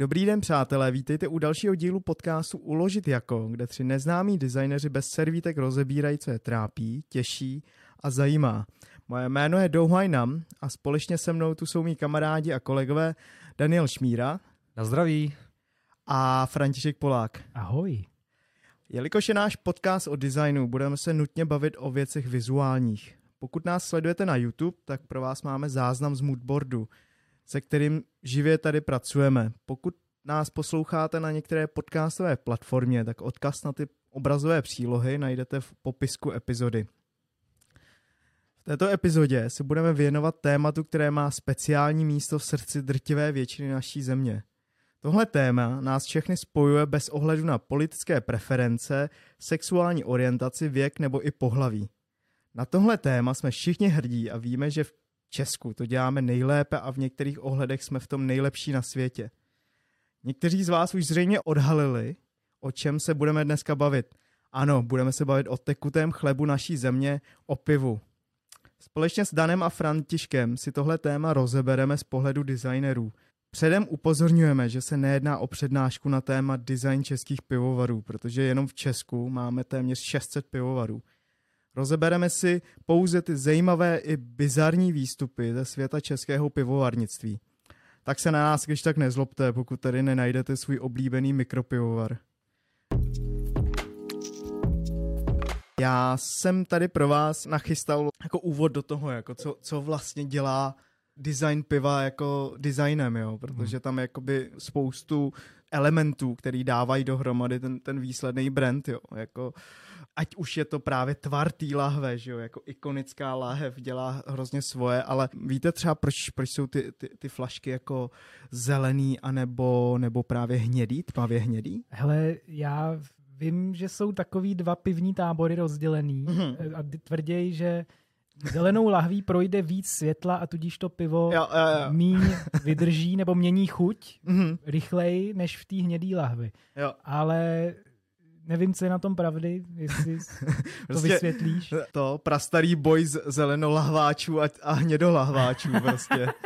Dobrý den, přátelé, vítejte u dalšího dílu podcastu Uložit jako, kde tři neznámí designeři bez servítek rozebírají, co je trápí, těší a zajímá. Moje jméno je Douhaj Nam a společně se mnou tu jsou mý kamarádi a kolegové Daniel Šmíra. Na zdraví. A František Polák. Ahoj. Jelikož je náš podcast o designu, budeme se nutně bavit o věcech vizuálních. Pokud nás sledujete na YouTube, tak pro vás máme záznam z moodboardu, se kterým živě tady pracujeme. Pokud nás posloucháte na některé podcastové platformě, tak odkaz na ty obrazové přílohy najdete v popisku epizody. V této epizodě se budeme věnovat tématu, které má speciální místo v srdci drtivé většiny naší země. Tohle téma nás všechny spojuje bez ohledu na politické preference, sexuální orientaci, věk nebo i pohlaví. Na tohle téma jsme všichni hrdí a víme, že v Česku to děláme nejlépe a v některých ohledech jsme v tom nejlepší na světě. Někteří z vás už zřejmě odhalili, o čem se budeme dneska bavit. Ano, budeme se bavit o tekutém chlebu naší země, o pivu. Společně s Danem a Františkem si tohle téma rozebereme z pohledu designerů. Předem upozorňujeme, že se nejedná o přednášku na téma design českých pivovarů, protože jenom v Česku máme téměř 600 pivovarů. Rozebereme si pouze ty zajímavé i bizarní výstupy ze světa českého pivovarnictví. Tak se na nás když tak nezlobte, pokud tady nenajdete svůj oblíbený mikropivovar. Já jsem tady pro vás nachystal jako úvod do toho, jako co, co vlastně dělá design piva jako designem, jo, protože tam je jakoby spoustu elementů, který dávají dohromady ten, ten výsledný brand, jo, jako ať už je to právě tvar té lahve, že jo, jako ikonická láhev dělá hrozně svoje, ale víte třeba, proč, proč jsou ty, ty, ty flašky jako zelený anebo, nebo právě hnědý, tmavě hnědý? Hele, já vím, že jsou takový dva pivní tábory rozdělený mm-hmm. a tvrději, že zelenou lahví projde víc světla a tudíž to pivo Jo, jo, jo. míň vydrží nebo mění chuť Mhm. rychleji než v té hnědé lahvi. Jo. Ale nevím, co je na tom pravdy, jestli to Prostě- vysvětlíš. To prastarý boj z zelenolahváčů a, a hnědolahváčů prostě.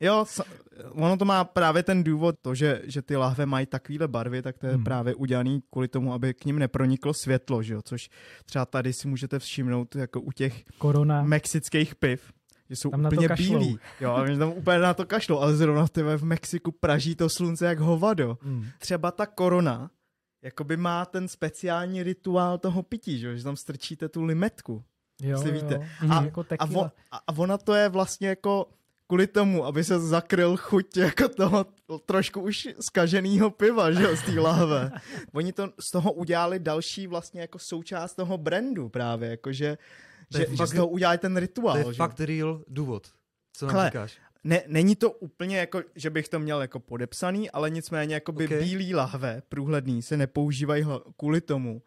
Jo, ono to má právě ten důvod, to, že, že ty lahve mají takovýhle barvy, tak to je Hmm. právě udělaný kvůli tomu, aby k ním neproniklo světlo, že jo? což třeba tady si můžete všimnout jako u těch Korona. mexických piv, že jsou Tam úplně bílí. Jo, a tam úplně na to kašlou, ale zrovna tyhle v Mexiku praží to slunce jak hovado. Mm. Třeba ta korona, jakoby má ten speciální rituál toho pití, že, jo, že tam strčíte tu limetku. Jo, Jestli jo. víte. Mm, A- jako a a ona to je vlastně jako kvůli tomu, aby se zakryl chuť jako toho trošku už skaženého piva, že jo, z té lahve. Oni to z toho udělali další vlastně jako součást toho brandu právě, jakože To že, je že fakt- z toho udělali ten rituál. To je že? fakt real důvod. Co nám Hele, říkáš? Ne, není to úplně jako, že bych to měl jako podepsaný, ale nicméně jako by Ok. bílý lahve, průhledný, se nepoužívají kvůli tomu,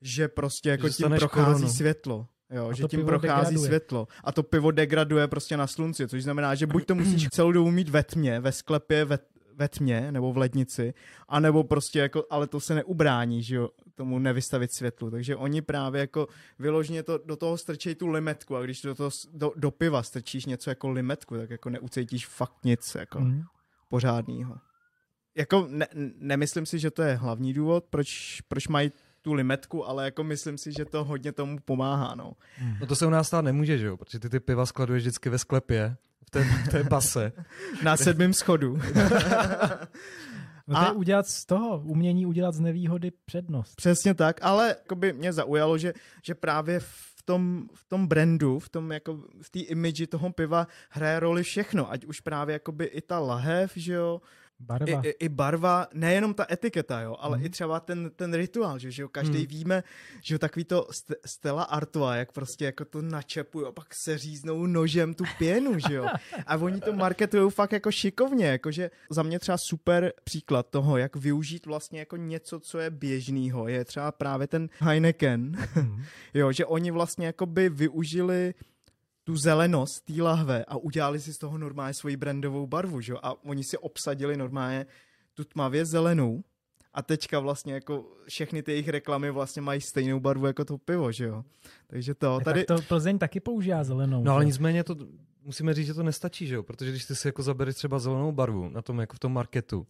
že prostě jako Že tím prochází koronu. světlo. Jo, A že tím prochází degraduje. světlo. A to pivo degraduje prostě na slunci, což znamená, že buď to musíš celou dobu mít ve tmě, ve sklepě, ve, ve tmě, nebo v lednici, anebo prostě jako, ale to se neubrání, že jo, tomu nevystavit světlu. Takže oni právě jako vyloženě to, do toho strčejí tu limetku a když do, toho, do, do piva strčíš něco jako limetku, tak jako neucítíš fakt nic jako Mm. pořádného. Jako ne, nemyslím si, že to je hlavní důvod, proč, proč mají tu limetku, ale jako myslím si, že to hodně tomu pomáhá, no. No to se u nás stát nemůže, že jo? Protože ty ty piva skladuješ vždycky ve sklepě, v té, v té base. Na sedmém schodu. No to je A- udělat z toho, umění udělat z nevýhody přednost. Přesně tak, ale jakoby mě zaujalo, že, že právě v tom, v tom brandu, v tom jako v té imidži toho piva hraje roli všechno, ať už právě jakoby i ta lahev, že jo, Barva. I, i, I barva, nejenom ta etiketa, jo, ale Mhm. i třeba ten, ten rituál, že, že jo, každý Mhm. víme, že jo, takový to st- Stella Artois, jak prostě jako to načepují a pak se říznou nožem tu pěnu, že jo. A oni to marketují fakt jako šikovně, jakože za mě třeba super příklad toho, jak využít vlastně jako něco, co je běžného, je třeba právě ten Heineken, Mhm. jo, že oni vlastně jako by využili tu zelenost té lahve a udělali si z toho normálně svoji brandovou barvu, že? jo? A oni si obsadili normálně tu tmavě zelenou a teďka vlastně jako všechny ty jejich reklamy vlastně mají stejnou barvu jako to pivo, že jo. Takže to tady... Tak to Plzeň taky používá zelenou. No ale nicméně to musíme říct, že to nestačí, že jo? Protože když ty si jako zabereš třeba zelenou barvu na tom, jako v tom marketu,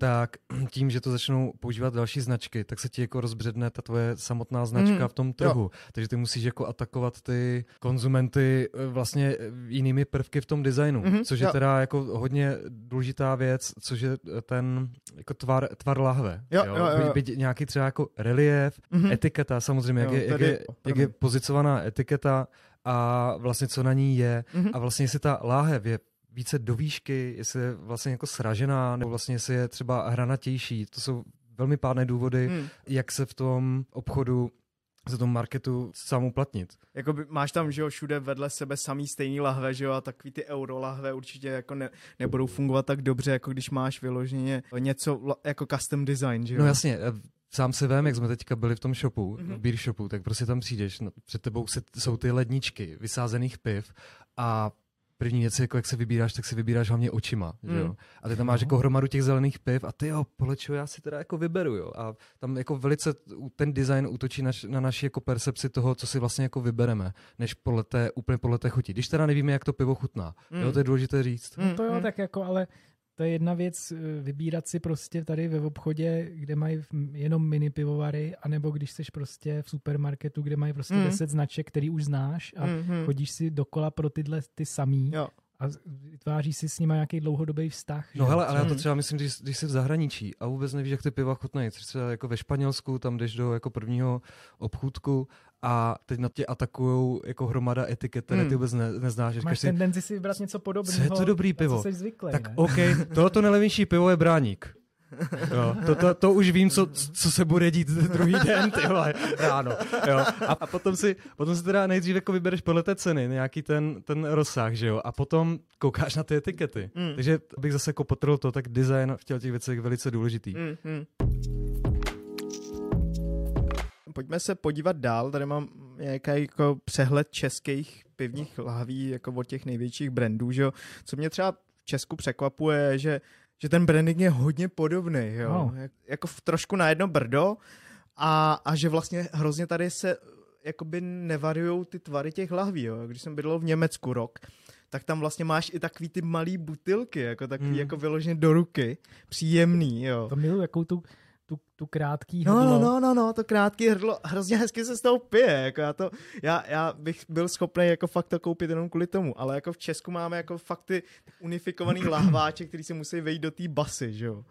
tak tím, že to začnou používat další značky, tak se ti jako rozbředne ta tvoje samotná značka Mm, v tom trhu. Takže ty musíš jako atakovat ty konzumenty eh, vlastně jinými prvky v tom designu, Mhm, což je jo. teda jako hodně důležitá věc, což je ten jako tvar, tvar lahve. Jo, jo, jo, jo. Byť, byť nějaký třeba jako relief, Mhm. etiketa samozřejmě, jak, Jo, je, jak, je, jak je pozicovaná etiketa a vlastně co na ní je Mhm. a vlastně jestli ta láhev je více do výšky, jestli je vlastně jako sražená, nebo vlastně jestli je třeba hranatější. To jsou velmi pádné důvody, Hmm. jak se v tom obchodu za tom marketu sám uplatnit. Jakoby máš tam, že jo, všude vedle sebe samý stejný lahve, že jo, a takový ty euro lahve určitě jako ne, nebudou fungovat tak dobře, jako když máš vyloženě něco jako custom design, že jo. No jasně, sám si vím, jak jsme teďka byli v tom shopu, Mhm. v beer shopu, tak prostě tam přijdeš, no, před tebou se, jsou ty ledničky vysázených piv a první věc, jako jak se vybíráš, tak si vybíráš hlavně očima, že jo? Mm. A ty tam máš No. jako hromadu těch zelených piv a ty jo, polečo, já si teda jako vyberu, jo? A tam jako velice ten design útočí na, na naši jako percepci toho, co si vlastně jako vybereme, než podle té, úplně podle té chuti. Když teda nevíme, jak to pivo chutná, Mm. jo, to je důležité říct. Mm, No to jo, mm. tak jako, ale to je jedna věc, eh, vybírat si prostě tady ve obchodě, kde mají jenom mini pivovary, anebo když jsi prostě v supermarketu, kde mají prostě Mm. 10 značek, který už znáš a Mhm. chodíš si dokola pro tyhle ty samý Jo. A vytváří si s nimi nějaký dlouhodobý vztah. No že? hele, ale já to Mm. třeba myslím, když, když jsi v zahraničí a vůbec nevíš, jak ty piva chutnají. Třeba jako ve Španělsku, tam jdeš do jako prvního obchůdku a teď na tě atakujou jako hromada etiket, které Mm. ty vůbec ne, neznáš. Máš si, tendenci si vybrat něco podobného. co je to dobrý na pivo? Co jsi zvyklý, tak ne? OK, tohleto nejlevnější pivo je bráník. Jo, to, to, to, už vím, co, co se bude dít druhý den, ty vole, ráno. Jo. A, a potom, si, potom si teda nejdřív jako vybereš podle té ceny, nějaký ten, ten rozsah, že jo, a potom koukáš na ty etikety. Mm. Takže abych zase jako potrhl to, tak design v těch věcech je velice důležitý. Mm, mm. Pojďme se podívat dál, tady mám nějaký jako přehled českých pivních lahví, jako od těch největších brandů, že jo. Co mě třeba v Česku překvapuje, že, že ten branding je hodně podobný, jo. No. Jak, jako v trošku na jedno brdo a, a že vlastně hrozně tady se jakoby nevariují ty tvary těch lahví, jo. Když jsem bydlel v Německu rok, tak tam vlastně máš i takový ty malý butilky, jako takový Mm. jako vyloženě do ruky, příjemný, jo. To miluji, jakou tu, tu, tu krátký No, hrdlo. no, no, no, no, to krátký hrdlo, hrozně hezky se z toho pije, jako já to, já, já bych byl schopný jako fakt to koupit jenom kvůli tomu, ale jako v Česku máme jako fakt ty unifikovaný lahváče, který si musí vejít do té basy, že jo.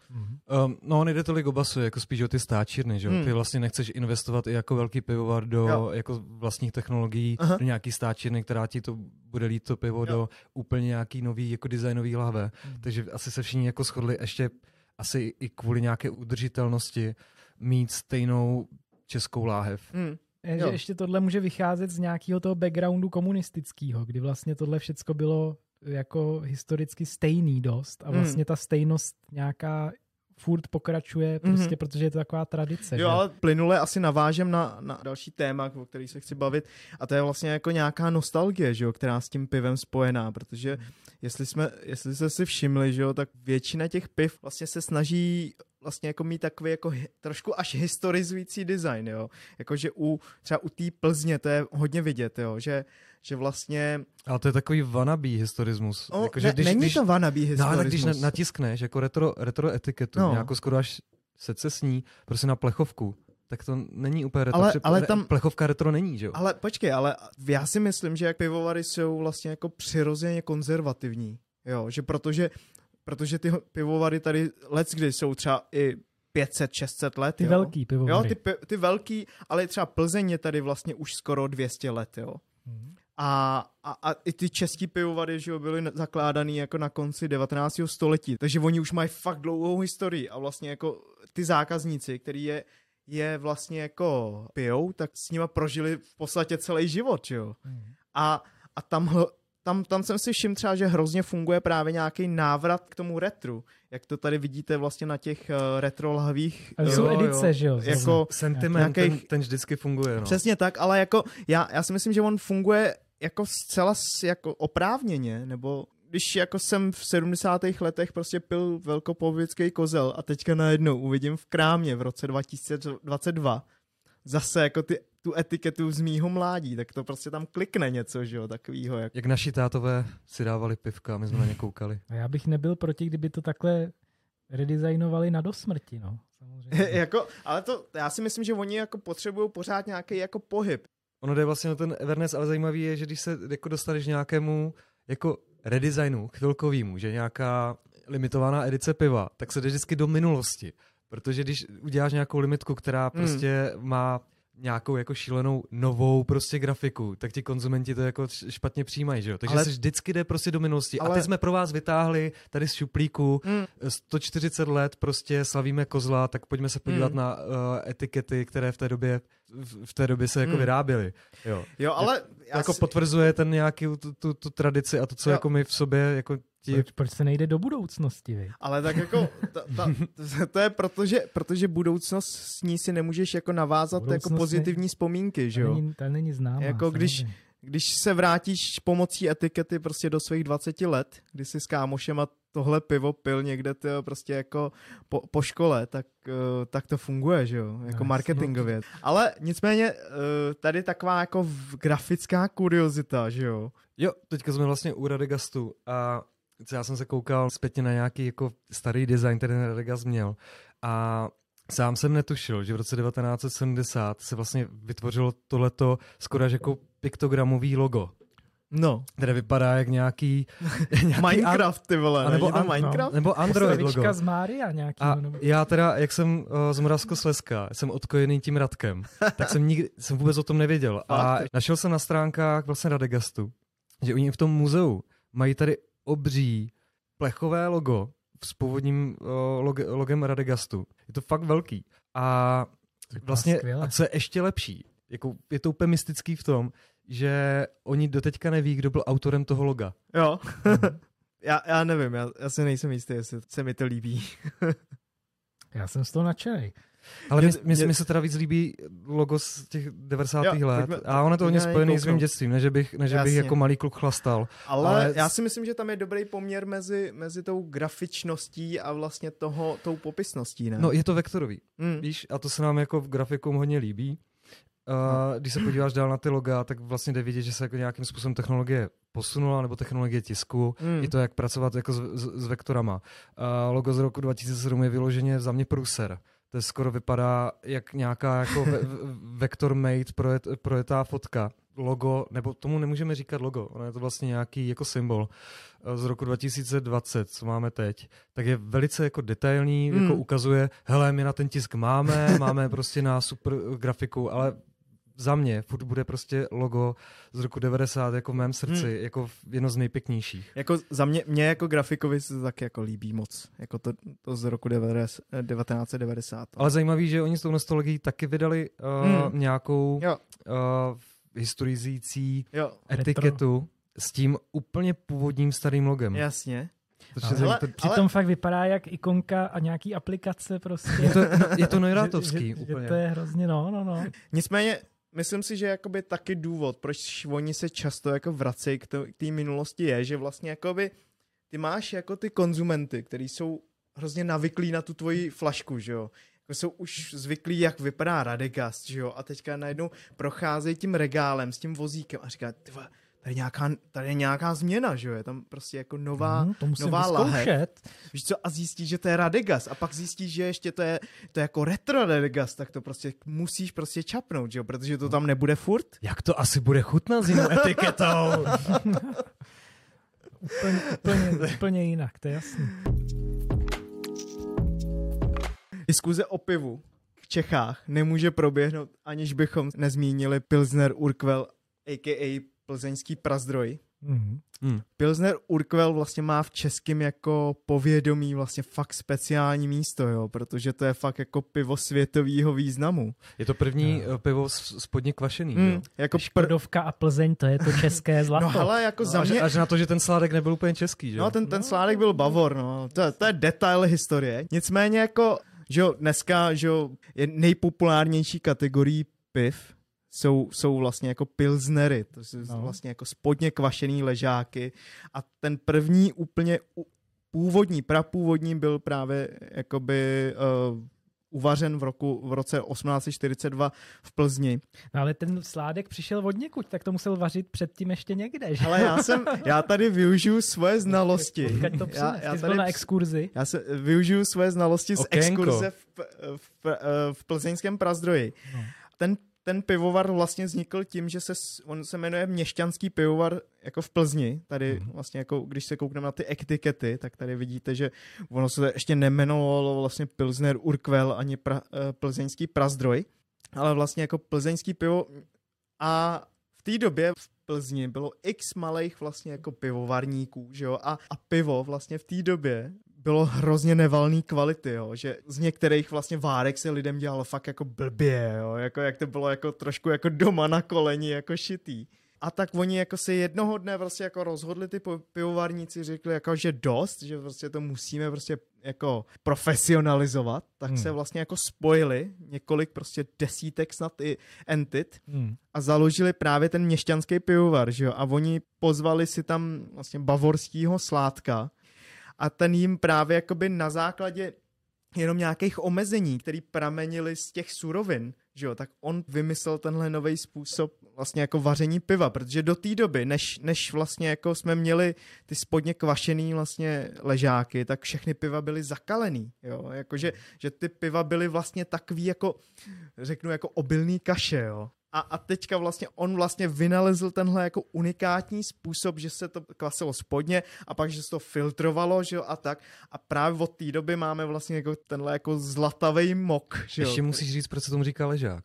Um, no, nejde tolik o basu, jako spíš o ty stáčírny, že jo? Hmm. Ty vlastně nechceš investovat i jako velký pivovar do Jo. jako vlastních technologií, Aha. do nějaký stáčírny, která ti to bude lít to pivo Jo. do úplně nějaký nový jako designový lahve. Hmm. Takže asi se všichni jako shodli ještě asi i kvůli nějaké udržitelnosti mít stejnou českou láhev. Hmm. Je, že ještě tohle může vycházet z nějakého toho backgroundu komunistického, kdy vlastně tohle všecko bylo jako historicky stejný dost a Hmm. vlastně ta stejnost nějaká furt pokračuje, prostě Mhm. protože je to taková tradice. Jo, že? ale plynule asi navážem na, na další téma, o který se chci bavit, a to je vlastně jako nějaká nostalgie, že jo, která s tím pivem spojená, protože jestli jsme, jestli jste si všimli, že jo, tak většina těch piv vlastně se snaží vlastně jako mít takový jako trošku až historizující design, jo. Jakože u, třeba u té Plzně to je hodně vidět, jo, že, že vlastně, Ale to je takový wannabe historismus. o, jako, že ne, když, není když, to wannabe No, historismus. ale když na- natiskneš jako retro, retro etiketu, No. no. nějakou skoro až secesní, prostě na plechovku, tak to není úplně retro. Ale- ale tam- Plechovka retro není, že jo? Ale počkej, ale já si myslím, že jak pivovary jsou vlastně jako přirozeně konzervativní. Jo, že protože, protože ty pivovary tady let's kdy jsou třeba i 500-600 let. Ty jo? velký pivovary. Jo, ty, ty velký, ale třeba Plzeň je tady vlastně už skoro 200 let, jo. Mhm. A, a, a i ty český pivovary, že jo, byly zakládaný jako na konci 19. století, takže oni už mají fakt dlouhou historii a vlastně jako ty zákazníci, který je, je vlastně jako pijou, tak s nima prožili v podstatě celý život, jo. Mhm. A, a tam, tam, tam jsem si všiml třeba, že hrozně funguje právě nějaký návrat k tomu retru, jak to tady vidíte vlastně na těch uh, retro lahvích. Ale eh, jsou Jo, jo. edice, že jo? Jako- Sentiment, Nějakých- ten, ten vždycky funguje, no. Přesně tak, ale jako já, já si myslím, že on funguje jako zcela jako oprávněně, nebo když jako jsem v 70. letech prostě pil velkopovický kozel a teďka najednou uvidím v krámě v roce 2022 zase jako ty, tu etiketu z mýho mládí, tak to prostě tam klikne něco, že jo, takovýho. Jak... Jak naši tátové si dávali pivka, my jsme na ně koukali. A já bych nebyl proti, kdyby to takhle redesignovali na dosmrti, no. Samozřejmě. jako, ale to, já si myslím, že oni jako potřebují pořád nějaký jako pohyb. Ono jde vlastně o ten Everness, ale zajímavý je, že když se jako dostaneš nějakému jako redesignu chvilkovýmu, že nějaká limitovaná edice piva, tak se jde vždycky do minulosti. Protože když uděláš nějakou limitku, která Hmm. prostě má nějakou jako šílenou novou prostě grafiku, tak ti konzumenti to jako špatně přijímají, že jo? Takže Ale- se vždycky jde prostě do minulosti. Ale... A teď jsme pro vás vytáhli tady z šuplíku Mm. 140 let prostě slavíme kozla, tak pojďme se podívat Mm. na uh, etikety, které v té době v, té době se jako Mm. vyráběly. Jo. Jo, ale já jako si, potvrzuje ten nějaký tu, tu, tu tradici a to, co Jo. jako my v sobě jako ti... Proč, proč se nejde do budoucnosti, vy? ale tak jako, ta, ta, to je protože, protože budoucnost s ní si nemůžeš jako navázat Budoucnost jako ne- pozitivní vzpomínky, že jo? není, ta není známá. Jako když- samozřejmě. Když se vrátíš pomocí etikety prostě do svých 20 let, kdy jsi s kámošema tohle pivo pil někde tyjo, prostě jako po, po škole, tak, uh, tak to funguje, že jo, jako jasně. marketingově. Ale nicméně uh, tady taková jako grafická kuriozita, že jo. Jo, teďka jsme vlastně u Radegastu a já jsem se koukal zpětně na nějaký jako starý design, který ten Radegast měl a sám jsem netušil, že v roce 1970 se vlastně vytvořilo tohleto skoro až jako piktogramový logo, No, které vypadá jak nějaký, nějaký Minecraft, ty vole, a nebo an- Minecraft? nebo Android logo. Z Mária nějaký. A nebo... já teda, jak jsem uh, z Moravskoslezska, jsem odkojený tím Radkem, tak jsem nikdy, jsem vůbec o tom nevěděl. A našel jsem na stránkách vlastně Radegastu, že oni v tom muzeu mají tady obří plechové logo s původním uh, log, logem Radegastu. Je to fakt velký. A vlastně, a co je ještě lepší, jako je to úplně mystický v tom, že oni doteďka neví, kdo byl autorem toho loga. Jo. já, já nevím, já, já si nejsem jistý, jestli se mi to líbí. Já jsem z toho nadšenej. Ale mně mě- se teda víc líbí logo z těch 90. Jo, let. pojďme- a ono to hodně spojený s mým dětstvím, ne že bych, ne, že bych jako malý kluk chlastal. Ale, Ale já si myslím, že tam je dobrý poměr mezi, mezi tou grafičností a vlastně toho, tou popisností, ne? No je to vektorový, mm. víš, a to se nám jako v grafikum hodně líbí. Uh, když se podíváš dál na ty loga, tak vlastně jde vidět, že se jako nějakým způsobem technologie posunula, nebo technologie tisku, Mm. i to, jak pracovat jako s, s, s vektorama. Uh, logo z roku 2007 je vyloženě za mě pruser. To skoro vypadá jak nějaká jako ve, v- vector made projet, projetá fotka. Logo, nebo tomu nemůžeme říkat logo, ono je to vlastně nějaký jako symbol eh, z roku 2020, co máme teď, tak je velice jako detailní, Mm. jako ukazuje, hele, my na ten tisk máme, máme prostě na super grafiku, ale za mě furt bude prostě logo z roku 90 jako v mém srdci, Hmm. jako jedno z nejpěknějších. Jako za mě, mě jako grafikovi se to tak jako líbí moc. Jako to, to z roku 90, eh, 1990. Ale zajímavý, že oni s tou nostalgií taky vydali uh, Hmm. nějakou Jo, uh, historizující jo, etiketu s tím úplně původním starým logem. jasně. Což Ale- je, Hele, to, Přitom fakt vypadá jak ikonka a nějaký aplikace prostě. je to, no, je to že, Neuratovský že, že úplně. to je hrozně, no, no, no. Nicméně, myslím si, že jakoby taky důvod, proč oni se často jako vracejí k té minulosti je, že vlastně jakoby ty máš jako ty konzumenty, který jsou hrozně navyklí na tu tvoji flašku, že jo. Jako jsou už zvyklí, jak vypadá Radegast, že jo, a teďka najednou procházejí tím regálem s tím vozíkem a říká, ty vole, tady, nějaká, tady je nějaká změna, že jo, je tam prostě jako nová, Hmm, to musím nová lahev. Víš co, a zjistíš, že to je Radegast a pak zjistíš, že ještě to je, to je jako retro Radegast, tak to prostě musíš prostě čapnout, že jo, protože to tam nebude furt. Jak to asi bude chutnat s jinou etiketou? Úplně, úplně, úplně jinak, to je jasný. Diskuze o pivu v Čechách nemůže proběhnout, aniž bychom nezmínili Pilsner Urquell, a.k.a. plzeňský prazdroj. Mhm. Hmm. Pilsner Urquell vlastně má v českém jako povědomí vlastně fakt speciální místo, jo, protože to je fakt jako pivo světového významu. Je to první No. pivo spodně kvašený, Hmm, jo? jako pr- Škodovka a Plzeň, to je to české zlato. no ale jako za Až, mě... až na to, že ten sládek nebyl úplně český, že jo? No, ten, ten No. sládek byl Bavor, no. To, to je detail historie. Nicméně jako, že jo, dneska, že jo, je nejpopulárnější kategorií piv jsou, jsou vlastně jako pilznery, to jsou No. vlastně jako spodně kvašený ležáky a ten první úplně původní, prapůvodní byl právě jakoby uh, uvařen v, roku, v roce 1842 v Plzni. No, ale ten sládek přišel od někud, tak to musel vařit předtím ještě někde, že? Ale já jsem, já tady využiju svoje znalosti. Odkud to já, přines? já byl tady na exkurzi. Já se využiju své znalosti z Okénko. exkurze v, v, v, v plzeňském Prazdroji. No. Ten, ten pivovar vlastně vznikl tím, že se, on se jmenuje Měšťanský pivovar jako v Plzni. Tady Mhm. vlastně jako, když se koukneme na ty etikety, tak tady vidíte, že ono se ještě nemenovalo vlastně Pilsner Urquell ani pra, eh, plzeňský Prazdroj, ale vlastně jako plzeňský pivo a v té době v Plzni bylo x malých vlastně jako pivovarníků, že jo, a, a pivo vlastně v té době bylo hrozně nevalný kvality, jo, že z některých vlastně várek se lidem dělalo fakt jako blbě, jo, jako jak to bylo jako trošku jako doma na koleni, jako šitý. A tak oni jako se jednoho dne prostě jako rozhodli ty pivovarníci, řekli jako, že dost, že prostě to musíme prostě jako profesionalizovat, tak Hmm. se vlastně jako spojili několik prostě desítek snad i entit Hmm. a založili právě ten měšťanský pivovar, že jo, a oni pozvali si tam vlastně bavorského sládka a ten jim právě jakoby na základě jenom nějakých omezení, které pramenily z těch surovin, že jo, tak on vymyslel tenhle nový způsob vlastně jako vaření piva, protože do té doby, než, než vlastně jako jsme měli ty spodně kvašený vlastně ležáky, tak všechny piva byly zakalený, jo, jakože, že ty piva byly vlastně takový jako, řeknu jako obilný kaše, jo. A, a teďka vlastně on vlastně vynalezl tenhle jako unikátní způsob, že se to kvasilo spodně a pak, že se to filtrovalo, že jo, a tak. A právě od té doby máme vlastně jako tenhle jako zlatavý mok, že jo. Ještě musíš říct, proč se tomu říká ležák.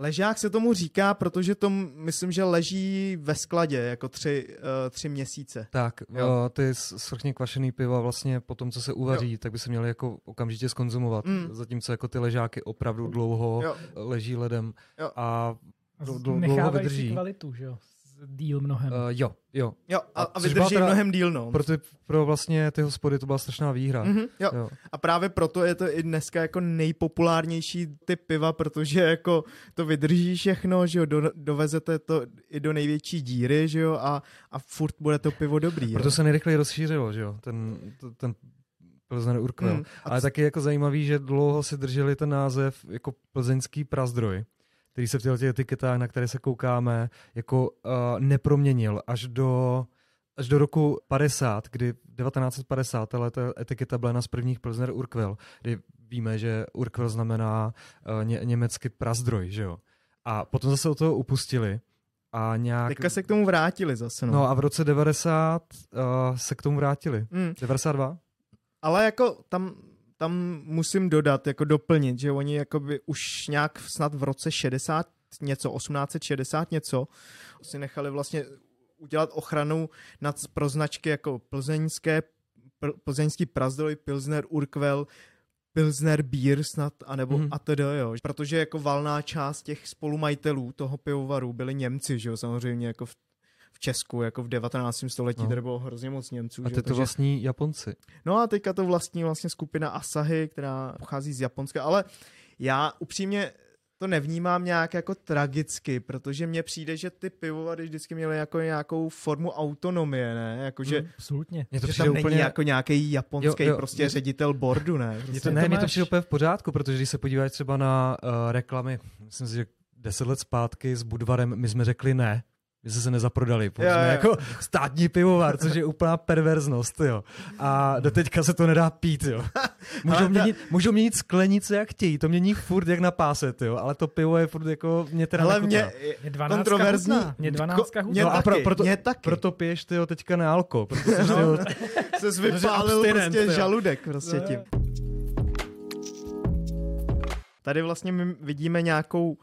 Ležák se tomu říká, protože to myslím, že leží ve skladě jako tři, uh, tři měsíce. Tak, Jo. jo. ty svrchně kvašený piva vlastně po tom, co se uvaří, jo. tak by se měly jako okamžitě skonzumovat. Mm. Zatímco jako ty ležáky opravdu dlouho Jo. leží ledem Jo. a Dl- dlouho nechávají si vydrží. kvalitu, že jo? Díl mnohem. Uh, jo, jo. Jo, a, A vydrží teda- mnohem díl, no. Pro, ty, pro vlastně ty hospody to byla strašná výhra. Mhm, jo. Jo. A právě proto je to i dneska jako nejpopulárnější typ piva, protože jako to vydrží všechno, že jo, do, dovezete to i do největší díry, že jo, a, a furt bude to pivo dobrý. Proto jo. se nejrychleji rozšířilo, že jo, ten, t- ten Pilsner Urquell. Mm, Mm. a Ale taky jako zajímavý, že dlouho si drželi ten název jako plzeňský prazdroj, který se v těchto těch etiketách, na které se koukáme, jako uh, neproměnil až do až do roku 50, kdy 1950 tahle ta etiketa byla jedna z prvních Pilsner Urquell, kdy víme, že Urquell znamená uh, ně, německy prazdroj, že jo. A potom zase od toho upustili a nějak... Teďka se k tomu vrátili zase, no. No a v roce 90 uh, se k tomu vrátili. Mm. 92? Ale jako tam, tam musím dodat, jako doplnit, že oni jakoby už nějak snad v roce 60 něco, 1860 něco, si nechali vlastně udělat ochranu nad pro značky jako plzeňské, pl, plzeňský prazdroj, Pilsner Urquell, Pilsner Beer snad, anebo mm. a tedy, jo. Protože jako valná část těch spolumajitelů toho pivovaru byli Němci, že jo, samozřejmě jako v, v Česku, jako v 19. století, No. tady bylo hrozně moc Němců. A že? ty to vlastní Japonci. No a teďka to vlastní vlastně skupina Asahi, která pochází z Japonska, ale já upřímně to nevnímám nějak jako tragicky, protože mně přijde, že ty pivovary vždycky měly jako nějakou formu autonomie, ne? Jakože, Mm, Absolutně. Mně to že tam úplně... není jako nějaký japonský Jo, jo, prostě je- ředitel bordu, ne? Prostě. to, to ne, mně to máš- přijde úplně v pořádku, protože když se podíváš třeba na uh, reklamy, myslím si, že deset let zpátky s Budvarem, my jsme řekli ne. My jsme se nezaprodali, protože Jo, jsme jo. jako státní pivovar, což je úplná perverznost, jo. A do teďka se to nedá pít, jo. Můžou ta- měnit, můžou měnit sklenice, jak chtějí, to mění furt jak na páse, jo. Ale to pivo je furt jako, mě teda Ale mě Mě 12 kontroverzní. hutná. Mě 12 Ko- hutná. Mě No a taky, pro- proto- mě taky. Proto piješ ty teďka nealko, protože No. tyjo, se vypálil abstinent, prostě jo. žaludek prostě No. tím. Tady vlastně my vidíme nějakou,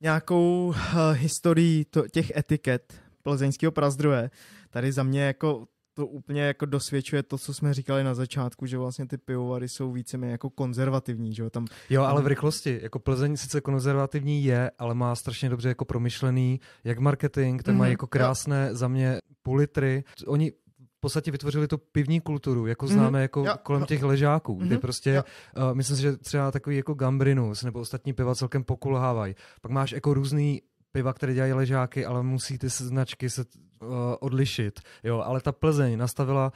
nějakou uh, historii to, těch etiket plzeňského prazdroje. Tady za mě jako to úplně jako dosvědčuje to, co jsme říkali na začátku, že vlastně ty pivovary jsou víceméně jako konzervativní, že jo, tam Jo, ale v rychlosti. Jako Plzeň sice konzervativní je, ale má strašně dobře jako promyšlený, jak marketing, tak Mhm, mají jako krásné za mě pulitry. Oni v podstatě vytvořili tu pivní kulturu, jako Mhm, známe jako jo, kolem jo. těch ležáků, kdy Mhm, prostě, jo. uh, myslím si, že třeba takový jako Gambrinus nebo ostatní piva celkem pokulhávají. Pak máš jako různý piva, které dělají ležáky, ale musí ty značky se uh, odlišit. Jo, ale ta Plzeň nastavila,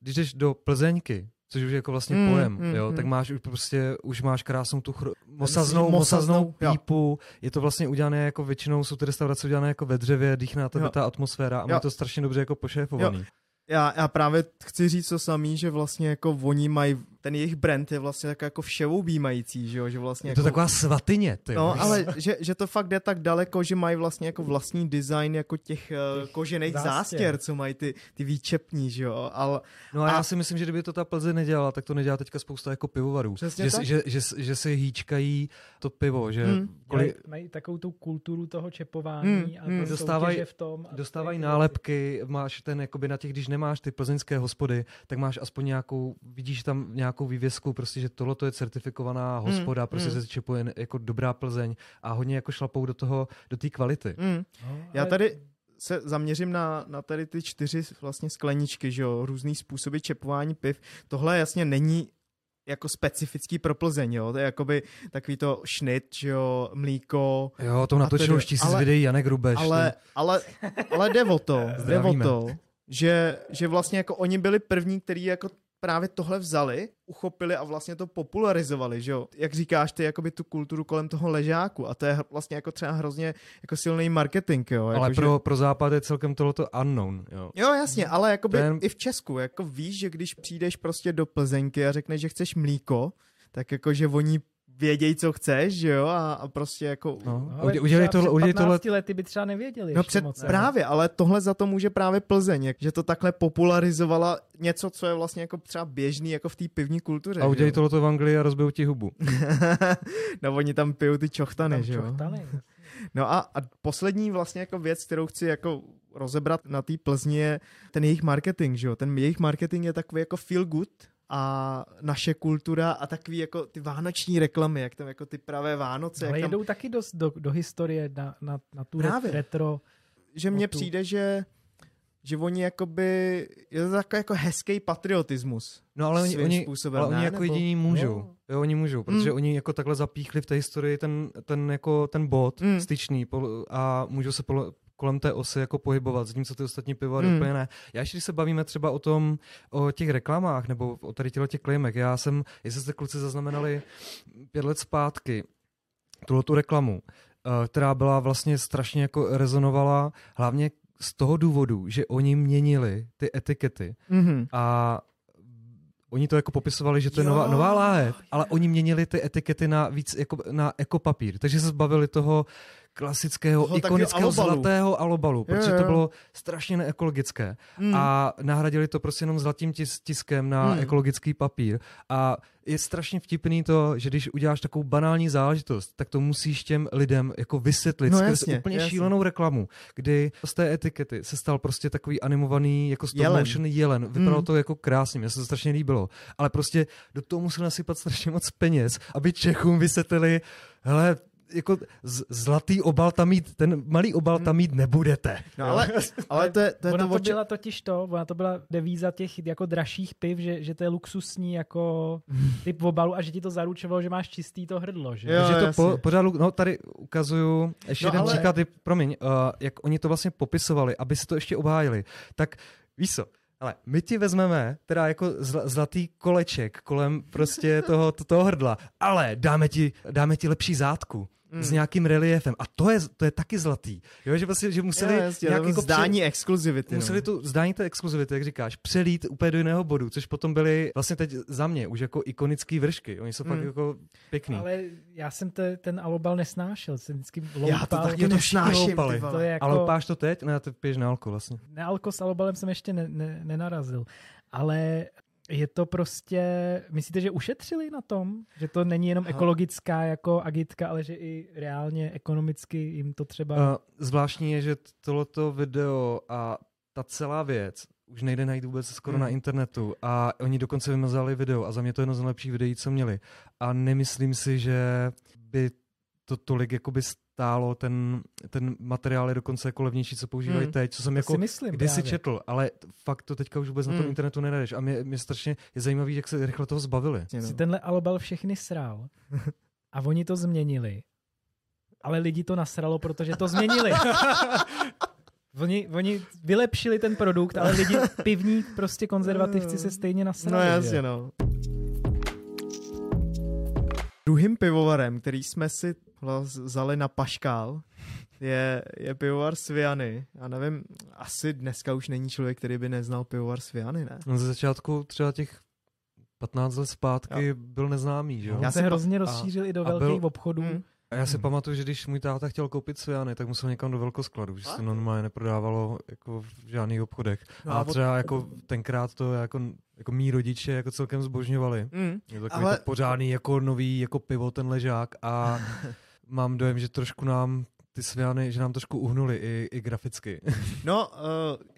když jdeš do Plzeňky, což už je jako vlastně mm, pojem, mm, jo, mm. tak máš už prostě, už máš krásnou tu chr- mosaznou, mosaznou pípu, jo. je to vlastně udělané jako většinou, jsou ty restaurace udělané jako ve dřevě, dýchne na tebe ta atmosféra a má to strašně dobře jako pošéfovaný. Jo. Já, já právě chci říct to samý, že vlastně jako oni mají, ten jejich brand je vlastně tak jako všeobjímající, že jo, že vlastně Je to jako, taková svatyně, ty. No, ale že, že to fakt jde tak daleko, že mají vlastně jako vlastní design jako těch, uh, kožených zástěr. zástěr, co mají ty, ty výčepní, že jo, ale... No a, a já si myslím, že kdyby to ta Plze nedělala, tak to nedělá teďka spousta jako pivovarů. Že, že, že, že, že si hýčkají to pivo, že... Hmm. Kolik... Mají, mají takovou tu kulturu toho čepování hmm. a hmm. dostávají, v tom. Dostávají nálepky, máš ten jakoby na těch, když nemáš ty plzeňské hospody, tak máš aspoň nějakou, vidíš tam nějakou vývězku, prostě, že tohle je certifikovaná hmm, hospoda, hmm, prostě hmm. se čepuje jako dobrá Plzeň a hodně jako šlapou do toho, do té kvality. Hmm. No, Já tady se zaměřím na, na tady ty čtyři vlastně skleničky, že jo, různý způsoby čepování piv. Tohle jasně není jako specifický pro Plzeň, jo? To je jakoby takový to šnit, jo, mlíko. Jo, to natočil už tisíc videí Janek Rubeš. Ale, ale, ale jde o to, jde o to, že, že vlastně jako oni byli první, kteří jako právě tohle vzali, uchopili a vlastně to popularizovali, že jo? Jak říkáš ty, jakoby tu kulturu kolem toho ležáku a to je vlastně jako třeba hrozně jako silný marketing, jo? Ale jako, pro, že... pro západ je celkem tohleto unknown, jo? Jo, jasně, ale jakoby Ten... i v Česku, jako víš, že když přijdeš prostě do Plzeňky a řekneš, že chceš mlíko, tak jako, že oni vědějí, co chceš, že jo, a, a prostě jako... No, ale udělej tohle, udělej tohle. lety by třeba nevěděli No před, moc, právě, ale tohle za to může právě Plzeň, že to takhle popularizovala něco, co je vlastně jako třeba běžný jako v té pivní kultuře. A udělej tohle v Anglii a rozbijou ti hubu. no oni tam pijou ty čochtany, tam že jo. Čochtany. No a, a poslední vlastně jako věc, kterou chci jako rozebrat na té Plzni je ten jejich marketing, že jo. Ten jejich marketing je takový jako feel good, a naše kultura a takový jako ty vánoční reklamy, jak tam jako ty pravé Vánoce. Ale jak tam... jdou taky dost do, do historie na, na, na tu Právě. retro. Že mně tu... přijde, že že oni jakoby, je to takový jako hezký patriotismus. No ale oni, oni, způsobem, ale oni ne? jako jediní můžou. Jo. jo, oni můžou, protože mm. oni jako takhle zapíchli v té historii ten, ten, jako, ten bod mm. styčný a můžou se kolem té osy jako pohybovat, co ty ostatní pivovary hmm. úplně ne. Já ještě, když se bavíme třeba o tom, o těch reklamách nebo o tady těch klejmek, já jsem, jestli jste kluci zaznamenali pět let zpátky, tuhle tu reklamu, eh, která byla vlastně strašně jako rezonovala, hlavně z toho důvodu, že oni měnili ty etikety mm-hmm. a Oni to jako popisovali, že to je nová, nová láhev, ale oni měnili ty etikety na víc jako na ekopapír. Takže se zbavili toho klasického, toho ikonického alobalu. zlatého alobalu, protože je, je. to bylo strašně neekologické. Hmm. A nahradili to prostě jenom zlatým tis, tiskem na hmm. ekologický papír. A je strašně vtipný to, že když uděláš takovou banální záležitost, tak to musíš těm lidem jako vysvětlit no, skrz jasně, úplně jasně. šílenou reklamu, kdy z té etikety se stal prostě takový animovaný jako stop jelen. motion jelen. Vypadalo hmm. to jako krásně, mě se to strašně líbilo. Ale prostě do toho museli nasypat strašně moc peněz, aby Čechům vysvětlili, hele, jako z, zlatý obal tam mít, ten malý obal tam mít nebudete. No ale, ale to, je, to, je ona to, to byla totiž to, ona to byla devíza těch jako dražších piv, že, že to je luxusní jako typ obalu a že ti to zaručovalo, že máš čistý to hrdlo. Že, jo, že to po, pořád, no tady ukazuju ještě no, jeden ale... příklad, promiň, uh, jak oni to vlastně popisovali, aby se to ještě obhájili, tak víš co, ale my ti vezmeme teda jako zl- zlatý koleček kolem prostě toho, toho hrdla, ale dáme ti, dáme ti lepší zátku mm. s nějakým reliefem. A to je, to je taky zlatý. Jo, že, vlastně, že museli jo, jasně, nějak jako zdání pře- exkluzivity. Museli no. tu zdání té exkluzivity, jak říkáš, přelít úplně do jiného bodu, což potom byly vlastně teď za mě už jako ikonický vršky. Oni jsou mm. fakt jako pěkný. Ale já jsem te, ten alobal nesnášel, jsem vždycky loupal. Já to taky nesnáším. To je jako... Ale loupáš to teď? Ne, to piješ na alko vlastně. Na alko s alobalem jsem ještě ne, ne, nenarazil. Ale je to prostě, myslíte, že ušetřili na tom? Že to není jenom ekologická jako agitka, ale že i reálně ekonomicky jim to třeba... Uh, zvláštní je, že tohleto video a ta celá věc už nejde najít vůbec skoro hmm. na internetu a oni dokonce vymazali video a za mě to je jedno z nejlepších videí, co měli. A nemyslím si, že by to tolik jakoby stálo, ten, ten materiál je dokonce jako levnější, co používají hmm. teď, co jsem jako myslím, kdysi četl, ale fakt to teďka už vůbec hmm. na tom hmm. internetu nenajdeš. A mě, mě strašně je zajímavý, jak se rychle toho zbavili. Si tenhle alobal všechny srál a oni to změnili ale lidi to nasralo, protože to změnili. Oni, oni vylepšili ten produkt, ale lidi, pivní prostě konzervativci se stejně nasrali. No jasně, no. Druhým pivovarem, který jsme si vzali na paškál, je, je pivovar Sviany. Já nevím, asi dneska už není člověk, který by neznal pivovar Sviany, ne? No, ze začátku třeba těch 15 let zpátky Jo. byl neznámý, že jo? Já se pa- hrozně a- rozšířil i do a byl- velkých obchodů. Mm. A já si Hmm. pamatuju, že když můj táta chtěl koupit Sviany, tak musel někam do velkoskladu, že se normálně neprodávalo jako v žádných obchodech. No a a od- třeba jako tenkrát to jako, jako mý rodiče jako celkem zbožňovali. Mm. Je to takový Ale- to pořádný jako nový jako pivo ten ležák a mám dojem, že trošku nám ty Sviany, že nám trošku uhnuli i, i graficky. No, uh,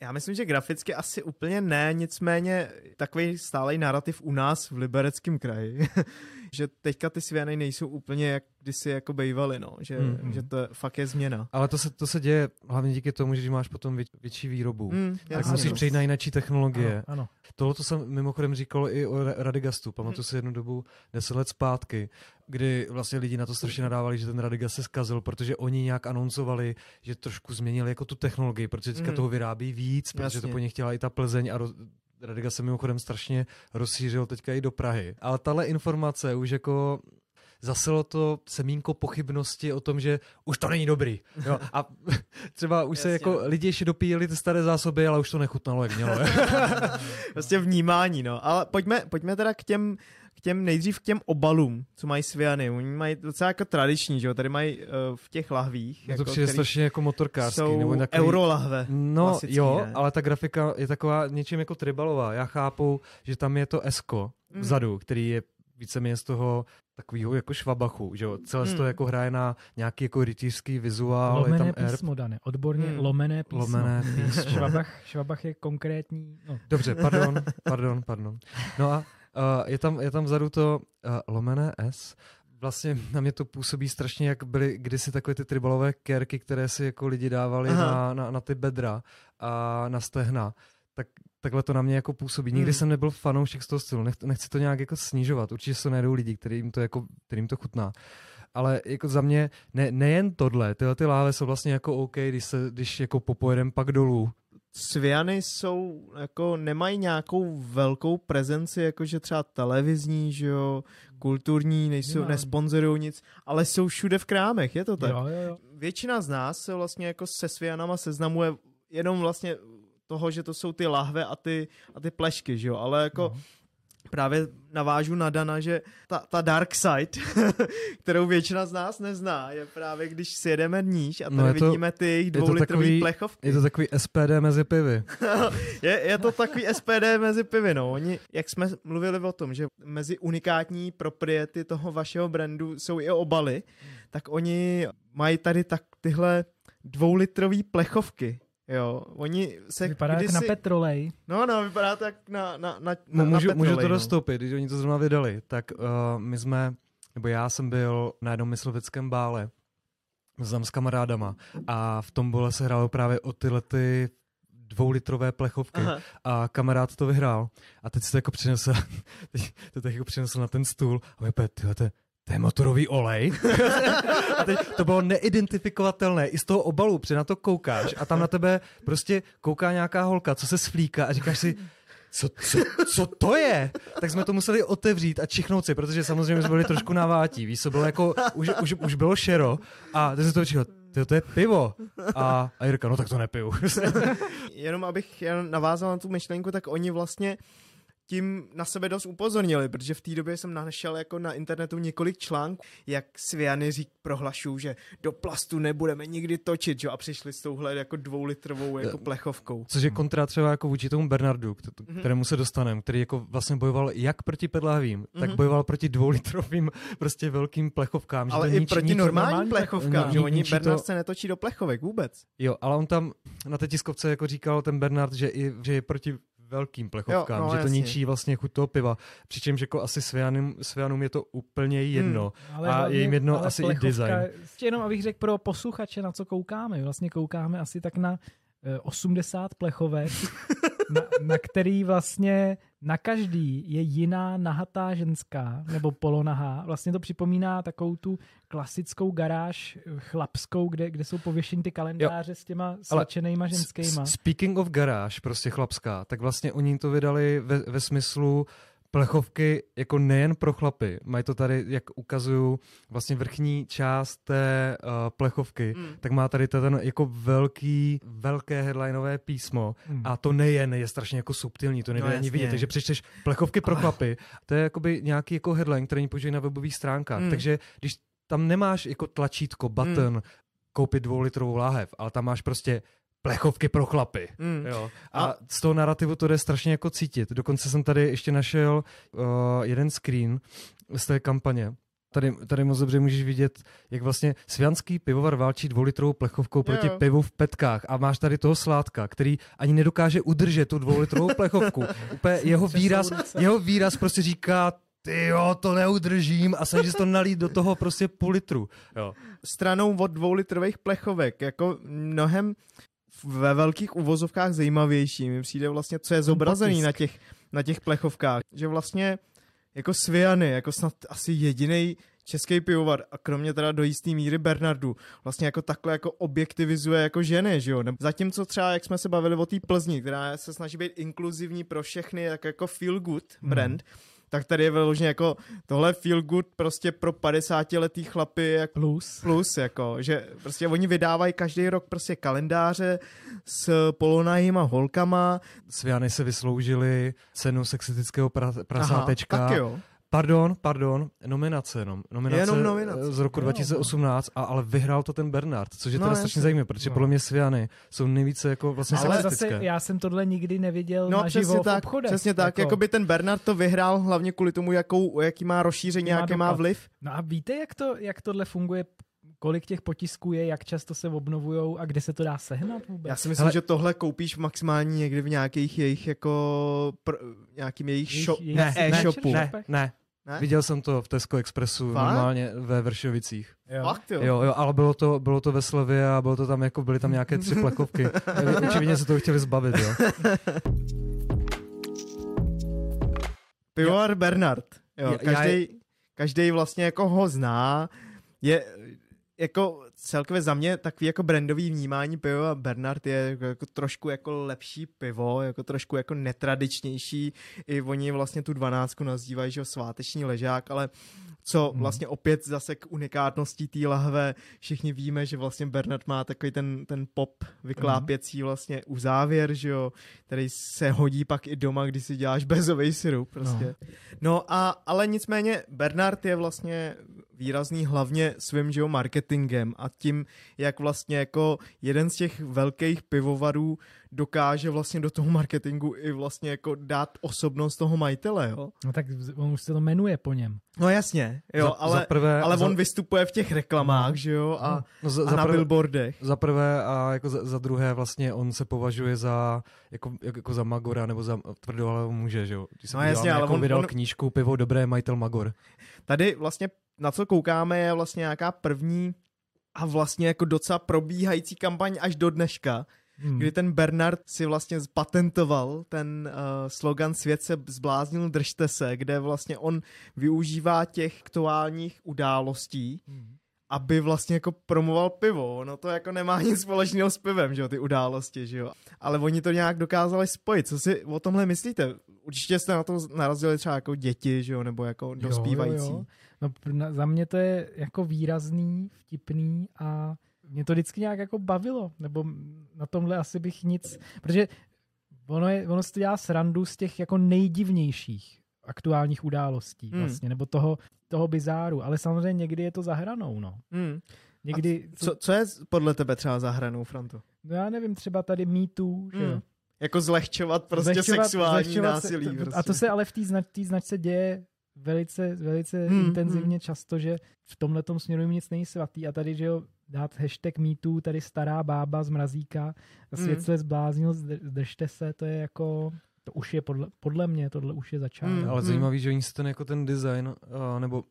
já myslím, že graficky asi úplně ne, nicméně takový stálej narrativ u nás v Libereckém kraji, že teďka ty Sviany nejsou úplně jak kdysi jako bejvaly, no, že, Mm, mm, že to je, fakt je změna. Ale to se, to se děje hlavně díky tomu, že když máš potom vět, větší výrobu. Mm, Tak musíš no. přejít na jináčí technologie. Ano, ano. Tohle to jsem mimochodem říkal i o Ra- Radigastu. Pamatuju si jednu dobu, deset let zpátky, kdy vlastně lidi na to strašně nadávali, že ten Radigast se zkazil, protože oni nějak anoncovali, že trošku změnili jako tu technologii, protože teďka Mhm. toho vyrábí víc, protože Jasně. to po nich chtěla i ta Plzeň a roz... Radegast se mimochodem strašně rozšířil teďka i do Prahy. Ale tahle informace už jako zasilo to semínko pochybnosti o tom, že už to není dobrý. Jo, a třeba už se Jasně. jako lidi ještě dopíjeli ty staré zásoby, ale už to nechutnalo, jak mělo. Vlastně vnímání, no. Ale pojďme, pojďme teda k těm, těm, nejdřív k těm obalům, co mají Sviany. Oni mají docela jako tradiční, že jo, tady mají uh, v těch lahvích. No to jako, přijde strašně jako motorkářský. jsou nebo takový... eurolahve. No klasický, jo, ne? ale ta grafika je taková něčím jako tribalová. Já chápu, že tam je to esko Mm. vzadu, který je víceméně z toho takového jako švabachu, že jo. Celé Mm. to jako hraje na nějaký jako rytířský vizuál, Lomené je tam erb, písmo, Dane. Odborně Hmm. lomené písmo. lomené písmo. Švabach, švabach je konkrétní. No. Dobře, pardon, pardon, pardon. No a uh, je, tam, je tam vzadu to uh, lomené S. Vlastně na mě to působí strašně, jak byly kdysi takové ty tribalové kerky, které si jako lidi dávali Aha. na, na, na ty bedra a na stehna. Tak, takhle to na mě jako působí. Nikdy Hmm. jsem nebyl fanoušek z toho stylu. Nech, nechci to nějak jako snižovat. Určitě se najdou lidi, kterým to, jako, kterým to chutná. Ale jako za mě ne, nejen tohle, tyhle ty láve jsou vlastně jako OK, když, se, když jako popojedem pak dolů, Sviany jsou, jako nemají nějakou velkou prezenci, jakože třeba televizní, že jo, kulturní, nejsou, Nemá. nesponzorují nic, ale jsou všude v krámech, je to tak? Jo, jo, jo. Většina z nás se vlastně jako se Svianama seznamuje jenom vlastně toho, že to jsou ty lahve a ty, a ty plešky, že jo, ale jako No. Právě navážu na Dana, že ta, ta dark side, kterou většina z nás nezná, je právě když si jedeme níž a tady No no je to- vidíme ty jejich dvoulitrový takový- plechovky. je to takový SPD mezi pivy. je, je to takový SPD mezi pivy, no. Oni, jak jsme mluvili o tom, že mezi unikátní propriety toho vašeho brandu jsou i obaly, tak oni mají tady tak tyhle dvoulitrový plechovky. Jo, oni se Vypadá kdysi... jak na petrolej. No, no, vypadá to jak na, na, na, No, na můžu, na můžu to petrolej, no. dostoupit, když oni to zrovna vydali, tak uh, my jsme, nebo já jsem byl na jednom myslovickém bále tam s kamarádama a v tom bole se hrálo právě o tyhle ty dvoulitrové plechovky Aha. a kamarád to vyhrál a teď si to jako přinesl, teď to tak jako přinesl na ten stůl a my opět, tyhle, to, to je motorový olej. a teď to bylo neidentifikovatelné i z toho obalu, protože na to koukáš a tam na tebe prostě kouká nějaká holka, co se sflíká a říkáš si, co, co, co to je? Tak jsme to museli otevřít a čichnout si, protože samozřejmě jsme byli trošku navátí. Víš, to bylo jako, už, už, už bylo šero a teď se to čichlo, to, to je pivo. A, a Jirka, no tak to nepiju. Jenom abych navázal na tu myšlenku, tak oni vlastně tím na sebe dost upozornili, protože v té době jsem našel jako na internetu několik článků, jak Sviany řík prohlašují, že do plastu nebudeme nikdy točit, že? jo, a přišli s touhle jako dvoulitrovou jako plechovkou. Což je kontra třeba jako vůči tomu Bernardu, Mhm. kterému se dostaneme, který jako vlastně bojoval jak proti pedlahvím, tak Mhm. bojoval proti dvoulitrovým prostě velkým plechovkám. že Ale i nič- proti nič- normálním normální plechovkám, plech- že ni- oni ničí to- Bernard se netočí do plechovek vůbec. Jo, ale on tam na té tiskovce jako říkal ten Bernard, že, i, že je proti velkým plechovkám, Jo, no, že to jasně. ničí vlastně chuť toho piva. Přičemž jako asi Svianům, Svianům je to úplně jedno. Ale A hlavně- je jim jedno ale asi i design. Ještě jenom, abych řekl pro posluchače, na co koukáme. Vlastně koukáme asi tak na eh, 80 plechovek na, na který vlastně na každý je jiná nahatá ženská nebo polonahá. Vlastně to připomíná takovou tu klasickou garáž chlapskou, kde, kde jsou pověšeny ty kalendáře jo. s těma slečenýma ženskýma. Speaking of garáž, prostě chlapská, tak vlastně oni to vydali ve, ve smyslu plechovky jako nejen pro chlapy. Mají to tady, jak ukazuju, vlastně vrchní část té uh, plechovky, mm. tak má tady ten jako velký, velké headlineové písmo mm. a to nejen je strašně jako subtilní, to nejde no, ani vidět, takže přečteš plechovky pro chlapy, to je jakoby nějaký jako headline, který použijí na webových stránkách, mm. takže když tam nemáš jako tlačítko, button, mm. koupit dvoulitrovou láhev, ale tam máš prostě plechovky pro chlapy. Mm. Jo. A, a z toho narrativu to jde strašně jako cítit. Dokonce jsem tady ještě našel uh, jeden screen z té kampaně. Tady, tady moc dobře můžeš vidět, jak vlastně svianský pivovar válčí dvoulitrovou plechovkou proti jo. pivu v petkách a máš tady toho sládka, který ani nedokáže udržet tu dvoulitrovou plechovku. Úplně jeho výraz, jeho výraz prostě říká, ty jo, to neudržím a snaží se to nalít do toho prostě půl litru. Jo. Stranou od dvoulitrových plechovek, jako mnohem ve velkých uvozovkách zajímavější. Mi přijde vlastně, co je zobrazený na těch, na těch plechovkách. Že vlastně jako Sviany, jako snad asi jediný český pivovar a kromě teda do jistý míry Bernardu vlastně jako takhle jako objektivizuje jako ženy, že jo. Zatímco třeba, jak jsme se bavili o té Plzni, která se snaží být inkluzivní pro všechny, tak jako feel good brand, hmm tak tady je vyloženě jako tohle feel good prostě pro 50 letý chlapy jak plus. plus, jako, že prostě oni vydávají každý rok prostě kalendáře s polonajima holkama. Sviany se vysloužili cenu sexistického pra- prasátečka. Aha, tak jo. Pardon, pardon, nominace jenom. Nominace jenom nominace. z roku jo. 2018, a, ale vyhrál to ten Bernard, což je no, teda strašně zajímavé, protože no. podle mě Sviany jsou nejvíce jako vlastně Ale zase já jsem tohle nikdy neviděl no, naživo v tak, obchodech. Přesně tak, jako by ten Bernard to vyhrál hlavně kvůli tomu, jakou, jaký má rozšíření, jaký má, má vliv. No a víte, jak, to, jak tohle funguje kolik těch potisků je, jak často se obnovují a kde se to dá sehnat vůbec? Já si myslím, Hele, že tohle koupíš maximálně někdy v nějakých jejich jako pr- nějakým jejich, jejich, shop, jejich ne, e-shopu. Ne, ne, ne? Viděl jsem to v Tesco Expressu Fakt? normálně ve Vršovicích. Jo. Fakt, jo? jo? Jo, ale bylo to, bylo to ve Slavě a bylo to tam jako, byly tam nějaké tři plechovky. Očividně se to chtěli zbavit, jo. Pivovar Bernard. Jo, každý, každý vlastně jako ho zná. Je, jako celkově za mě takový jako brandový vnímání piva Bernard je jako, jako trošku jako lepší pivo, jako trošku jako netradičnější. I oni vlastně tu dvanáctku nazývají, že sváteční ležák, ale co mhm. vlastně opět zase k unikátnosti té lahve, všichni víme, že vlastně Bernard má takový ten, ten pop vyklápěcí mhm. vlastně u závěr, že jo, který se hodí pak i doma, když si děláš bezový syrup prostě. No, no a, ale nicméně Bernard je vlastně výrazný hlavně svým že jo, marketingem a tím, jak vlastně jako jeden z těch velkých pivovarů dokáže vlastně do toho marketingu i vlastně jako dát osobnost toho majitele, jo. No tak on už se to jmenuje po něm. No jasně, jo, za, ale, za prvé, ale za... on vystupuje v těch reklamách, no, že jo, a, no, no za, a za na prvé, billboardech. Za prvé a jako za, za druhé vlastně on se považuje za, jako, jako za Magora nebo za tvrdohalého muže, že jo. Když no jasně, ale jako on vydal on... knížku Pivo dobré, majitel Magor. Tady vlastně na co koukáme je vlastně nějaká první a vlastně jako docela probíhající kampaň až do dneška, hmm. kdy ten Bernard si vlastně patentoval ten uh, slogan Svět se zbláznil, držte se, kde vlastně on využívá těch aktuálních událostí, hmm. aby vlastně jako promoval pivo. No to jako nemá nic společného s pivem, že jo, ty události, že jo. Ale oni to nějak dokázali spojit. Co si o tomhle myslíte? Určitě jste na to narazili třeba jako děti, že jo, nebo jako dospívající. Jo, jo. No za mě to je jako výrazný, vtipný a mě to vždycky nějak jako bavilo, nebo na tomhle asi bych nic, protože ono, je, ono se to dělá srandu z těch jako nejdivnějších aktuálních událostí hmm. vlastně, nebo toho, toho bizáru, ale samozřejmě někdy je to za hranou, no. Hmm. Někdy, co, co je podle tebe třeba za hranou, Franto? No já nevím, třeba tady mýtů, že hmm. Jako zlehčovat prostě zlehčovat, sexuální zlehčovat násilí. Se, prostě. A to se ale v té znač, značce děje velice, velice hmm, intenzivně hmm. často, že v tomhle směru nic není svatý a tady, že jo, dát hashtag MeToo, tady stará bába z mrazíka, svět hmm. se zbláznil, zdržte se, to je jako, to už je podle, podle mě, tohle už je začátek. Hmm, ale hmm. zajímavý, že oni si ten jako ten design, uh, nebo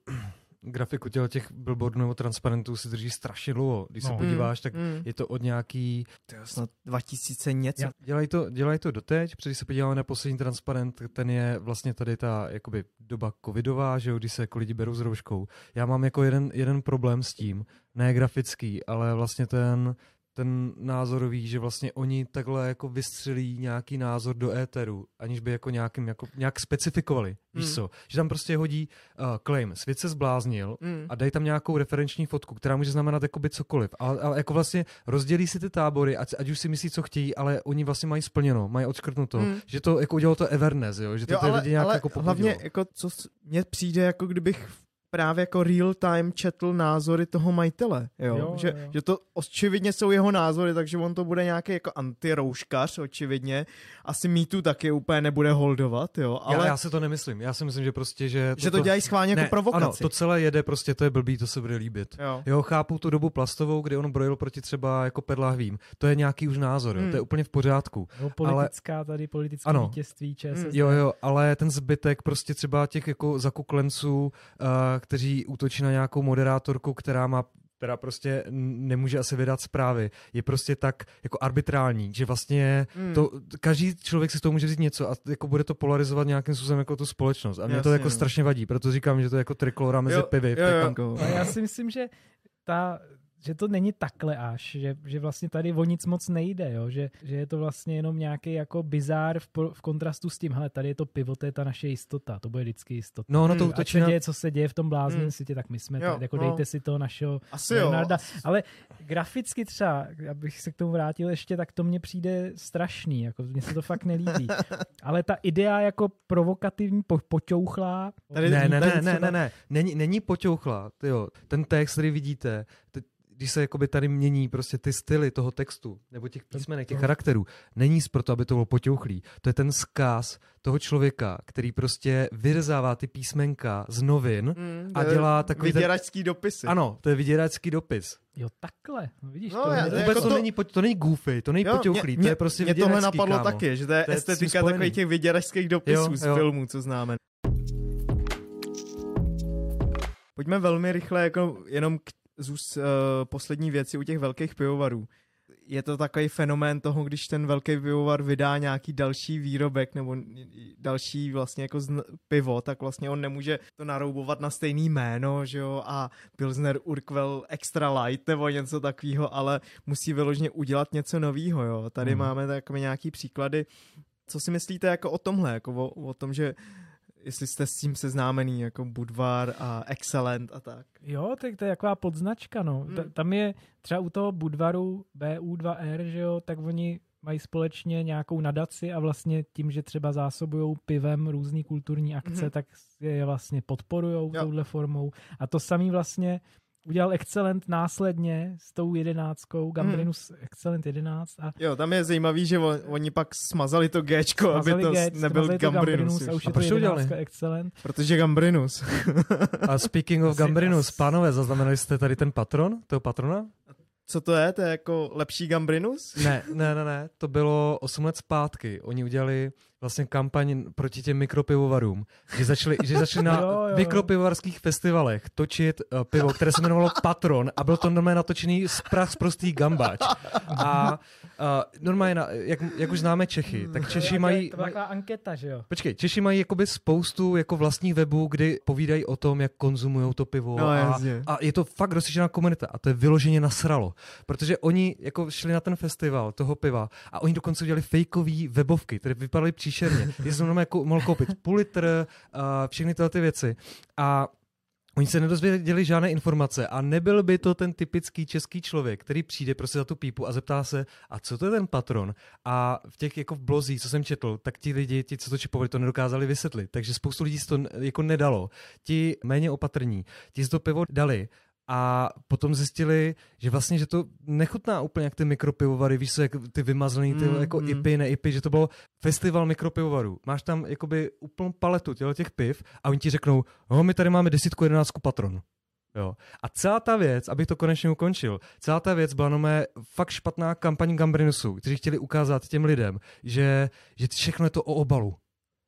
grafiku těle těch billboardů nebo transparentů si drží strašně dlouho. Když no. se podíváš, tak Mm. je to od nějaký... To je snad 2000 něco. Dělají to, dělají to doteď, protože když se podíváme na poslední transparent, ten je vlastně tady ta jakoby doba covidová, že jo, kdy se jako lidi berou s rouškou. Já mám jako jeden, jeden problém s tím, ne grafický, ale vlastně ten, ten názorový, že vlastně oni takhle jako vystřelí nějaký názor do éteru, aniž by jako nějakým, jako, nějak specifikovali, víš Hmm. co? Že tam prostě hodí uh, claim, svět se zbláznil, Mm. a dají tam nějakou referenční fotku, která může znamenat jakoby cokoliv. Ale, ale jako vlastně rozdělí si ty tábory, ať, ať už si myslí, co chtějí, ale oni vlastně mají splněno, mají odškrtnuto. Mm. Že to jako udělalo to Everness, jo? že to Jo, ty ale, lidi nějak ale jako popudilo. hlavně jako co mně přijde, jako kdybych právě jako real time četl názory toho majitele, jo? Jo, že, jo. že to očividně jsou jeho názory, takže on to bude nějaký jako antirouškař, očividně. Asi mýtu taky úplně nebude holdovat, jo, ale já, já si to nemyslím. Já si myslím, že prostě, že... že to dělají schválně jako ne, provokaci. Ano, to celé jede, prostě to je blbý, to se bude líbit. Jo. Jo, chápu tu dobu plastovou, kdy on brojil proti třeba jako pedlahvím. To je nějaký už názor, jo? Hmm. to je úplně v pořádku. No, politická tady, politické Ano. vítězství ČSSD. Jo, jo, ale ten zbytek prostě třeba těch jako zakuklenců, uh, kteří útočí na nějakou moderátorku, která má která prostě nemůže asi vydat zprávy, je prostě tak jako arbitrální, že vlastně Hmm. to, každý člověk si z toho může říct něco a jako bude to polarizovat nějakým způsobem jako tu společnost. A mě to Jasně, jako no. strašně vadí, proto říkám, že to je jako trikolora mezi Jo, pivy. jo, jo. Tekanku. A já si myslím, že ta že to není takhle až, že, že vlastně tady o nic moc nejde, jo? Že, že je to vlastně jenom nějaký jako bizár v, v kontrastu s tím, hele, tady je to pivo, to je ta naše jistota, to bude vždycky jistota. No, ono to Hmm, Ať se děje, co se děje v tom blázném Hmm. světě, tak my jsme Jo, tady, jako no. dejte si toho našeho Asi jo. Leonarda. Ale graficky třeba, abych se k tomu vrátil ještě, tak to mně přijde strašný, jako mně se to fakt nelíbí. Ale ta idea jako provokativní, po, poťouchlá, Tady- Ne, ne, ne, ne, ne, ne, není, není poťouchla, tyjo. ten text, který vidíte, ty, když se jakoby tady mění prostě ty styly toho textu, nebo těch písmenek, těch charakterů, není z proto, aby to bylo poťouchlý. To je ten zkaz toho člověka, který prostě vyřezává ty písmenka z novin. Mm, A dělá takový ten- Vyděračský dopisy. Ano, to je vyděračský dopis. jo takhle, no vidíš, No, to já- Vůbec jako to, to- není, po- to není goofy, to není Jo, poťouchlý, mě- to je prostě Mě tohle napadlo kámo. taky, že to je To je estetika takových těch vyděračských dopisů Jo, z jo. filmů, co známe. Pojďme velmi rychle jako jenom k zůst, uh, poslední věci u těch velkých pivovarů. Je to takový fenomén toho, když ten velký pivovar vydá nějaký další výrobek nebo další vlastně jako zn- pivo, tak vlastně on nemůže to naroubovat na stejný jméno, že jo, a Pilsner Urquell Extra Light nebo něco takového, ale musí vyloženě udělat něco nového, jo. Tady Mhm. máme takové nějaký příklady. Co si myslíte jako o tomhle, jako o, o tom, že jestli jste s tím seznámený, jako Budvar a Excellent a tak. Jo, tak to je taková podznačka, no. Hmm. Ta, tam je třeba u toho Budvaru BU2R, že jo, tak oni mají společně nějakou nadaci a vlastně tím, že třeba zásobují pivem různý kulturní akce, Mhm. tak je vlastně podporujou Jo. touhle formou. A to samý vlastně udělal Excellent následně s tou jedenáctkou, Gambrinus Excellent 11 a Jo, tam je zajímavý, že on, oni pak smazali to Gčko, aby smazali to Gate, nebyl smazali to Gambrinus, a už. A je proč to udělali? Excellent. Protože Gambrinus. A speaking of Gambrinus, pánové, zaznamenali jste tady ten patron, toho patrona? Co to je? To je jako lepší Gambrinus? Ne, ne, ne, ne, to bylo 8 let zpátky. Oni udělali vlastně kampaň proti těm mikropivovarům, že začali, že začali na Jo, jo, mikropivovarských festivalech točit uh, pivo, které se jmenovalo Patron a byl to normálně natočený z prach z prostý gambáč. A uh, normálně, na, jak, jak už známe Čechy, tak Češi mají... To byla taková anketa, že jo? Počkej, Češi mají jakoby spoustu jako vlastních webů, kdy povídají o tom, jak konzumují to pivo No, a, jasně. a je to fakt rozšířená komunita a to je vyloženě nasralo, protože oni jako šli na ten festival toho piva a oni dokonce udělali fejkový webovky, které vypadaly příšerně, že jsem jako mohl koupit půl litr, uh, všechny tyhle ty věci a Oni se nedozvěděli žádné informace a nebyl by to ten typický český člověk, který přijde prostě za tu pípu a zeptá se, a co to je ten patron? A v těch jako v blozích, co jsem četl, tak ti lidi, ti, co to čipovali, to nedokázali vysvětlit. Takže spoustu lidí si to jako nedalo. Ti méně opatrní, ti si to pivo dali a potom zjistili, že vlastně, že to nechutná úplně jak ty mikropivovary, víš co, jak ty vymazlený, ty Mm, jako mm. IPy, neIPy, že to bylo festival mikropivovarů. Máš tam jakoby úplnou paletu těch piv a oni ti řeknou, no my tady máme desítku, jedenáctku patron. Jo. A celá ta věc, abych to konečně ukončil, celá ta věc byla nomé fakt špatná kampaň Gambrinusu, kteří chtěli ukázat těm lidem, že, že všechno je to o obalu.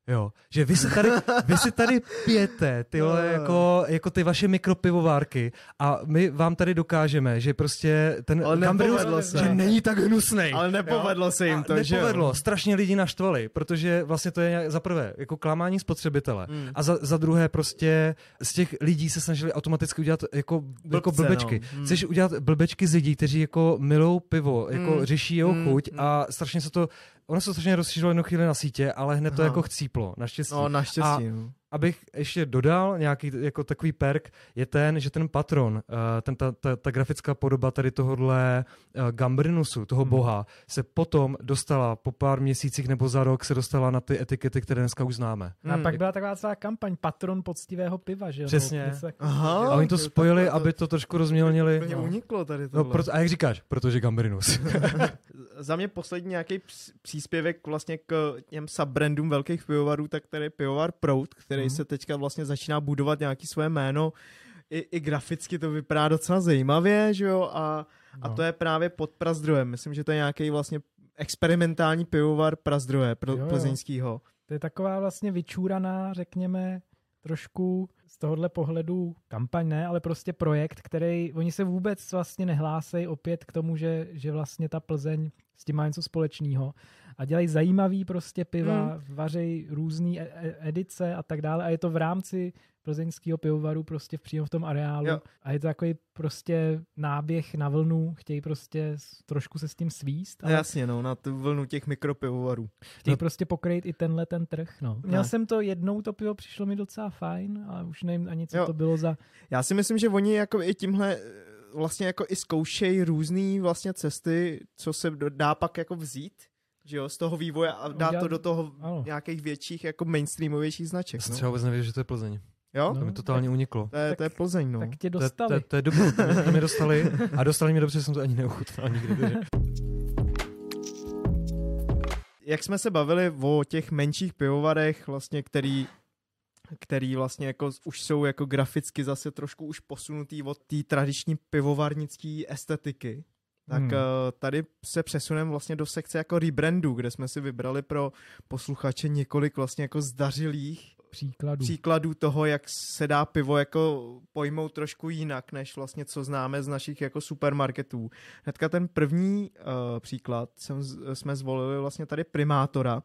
Jo, že vy si tady, vy si tady pijete tyhle jako, jako ty vaše mikropivovárky a my vám tady dokážeme, že prostě ten Ale nepovedlo se. že není tak hnusnej. Ale nepovedlo se jim A to, že jo? nepovedlo, strašně lidi naštvali, protože vlastně to je nějak- za prvé jako klamání spotřebitele Mm. a za, za druhé prostě z těch lidí se snažili automaticky udělat jako, jako Blbce, blbečky. no. Mm. Chceš udělat blbečky z lidí, kteří jako milou pivo, jako Mm. řeší jeho Mm. chuť a strašně se to, ono se to strašně rozšířilo jednu chvíli na sítě, ale hned to Aha. jako chcíplo, naštěstí. No, naštěstí, A- no. Abych ještě dodal nějaký jako takový perk, je ten, že ten patron, eh, ten, ta, ta, ta grafická podoba tady tohohle uh, Gambrinusu, toho Hmm. boha, se potom dostala po pár měsících nebo za rok se dostala na ty etikety, které dneska už známe. A Hmm. pak byla taková celá kampaň patron poctivého piva, že jo? Přesně. Takového. Aha. A oni to spojili, to- aby to trošku rozmělnili. Úplně No. uniklo tady No, tohle. proto, a jak říkáš? Protože Gambrinus. Za mě poslední nějaký příspěvek vlastně k těm subbrandům velkých pivovarů, tak tady je pivovar Prout, který Mhm. se teďka vlastně začíná budovat nějaký své jméno. I, I graficky to vypadá docela zajímavě, že jo, a, a No. to je právě pod Prazdrojem. Myslím, že to je nějaký vlastně experimentální pivovar Prazdroje, pro, Jo, jo. plzeňskýho. To je taková vlastně vyčúraná, řekněme, trošku z tohohle pohledu kampaň ne, ale prostě projekt, který, oni se vůbec vlastně nehlásejí opět k tomu, že, že vlastně ta Plzeň s tím má něco společného a dělají zajímavý prostě piva, hmm. vařejí různé edice a tak dále a je to v rámci plzeňského pivovaru prostě v přímo v tom areálu Jo. a je to takový prostě náběh na vlnu, chtějí prostě trošku se s tím svíst, ale Jasně, no, na tu vlnu těch mikropivovarů. chtějí No. prostě pokrýt i tenhle ten trh. No. Měl No. jsem to jednou, to pivo přišlo mi docela fajn, ale už nevím ani, co Jo. to bylo za... Já si myslím, že oni jako i tímhle eh, vlastně jako i zkoušejí různé vlastně cesty, co se dá pak jako vzít, že jo, z toho vývoje a dát Udělat- to do toho ano. nějakých větších jako mainstreamovějších značek, Já jsem no. třeba vůbec nevěděl, že to je Plzeň. Jo? No. To mi totálně uniklo. To je, to je Plzeň, no. Tak tě To, je- to, dostali. je- to je dobré, to, mě- to dostali a dostali mě dobře, že jsem to ani neochutnal nikdy. takže- Jak jsme se bavili o těch menších pivovarech, vlastně, který který vlastně jako už jsou jako graficky zase trošku už posunutý od té tradiční pivovarnické estetiky. Tak Hmm. hmm. tady se přesuneme vlastně do sekce jako rebrandu, kde jsme si vybrali pro posluchače několik vlastně jako zdařilých Příkladů. příkladů toho, jak se dá pivo jako pojmout trošku jinak, než vlastně co známe z našich jako supermarketů. Hnedka ten první uh, příklad jsem, jsme zvolili vlastně tady Primátora,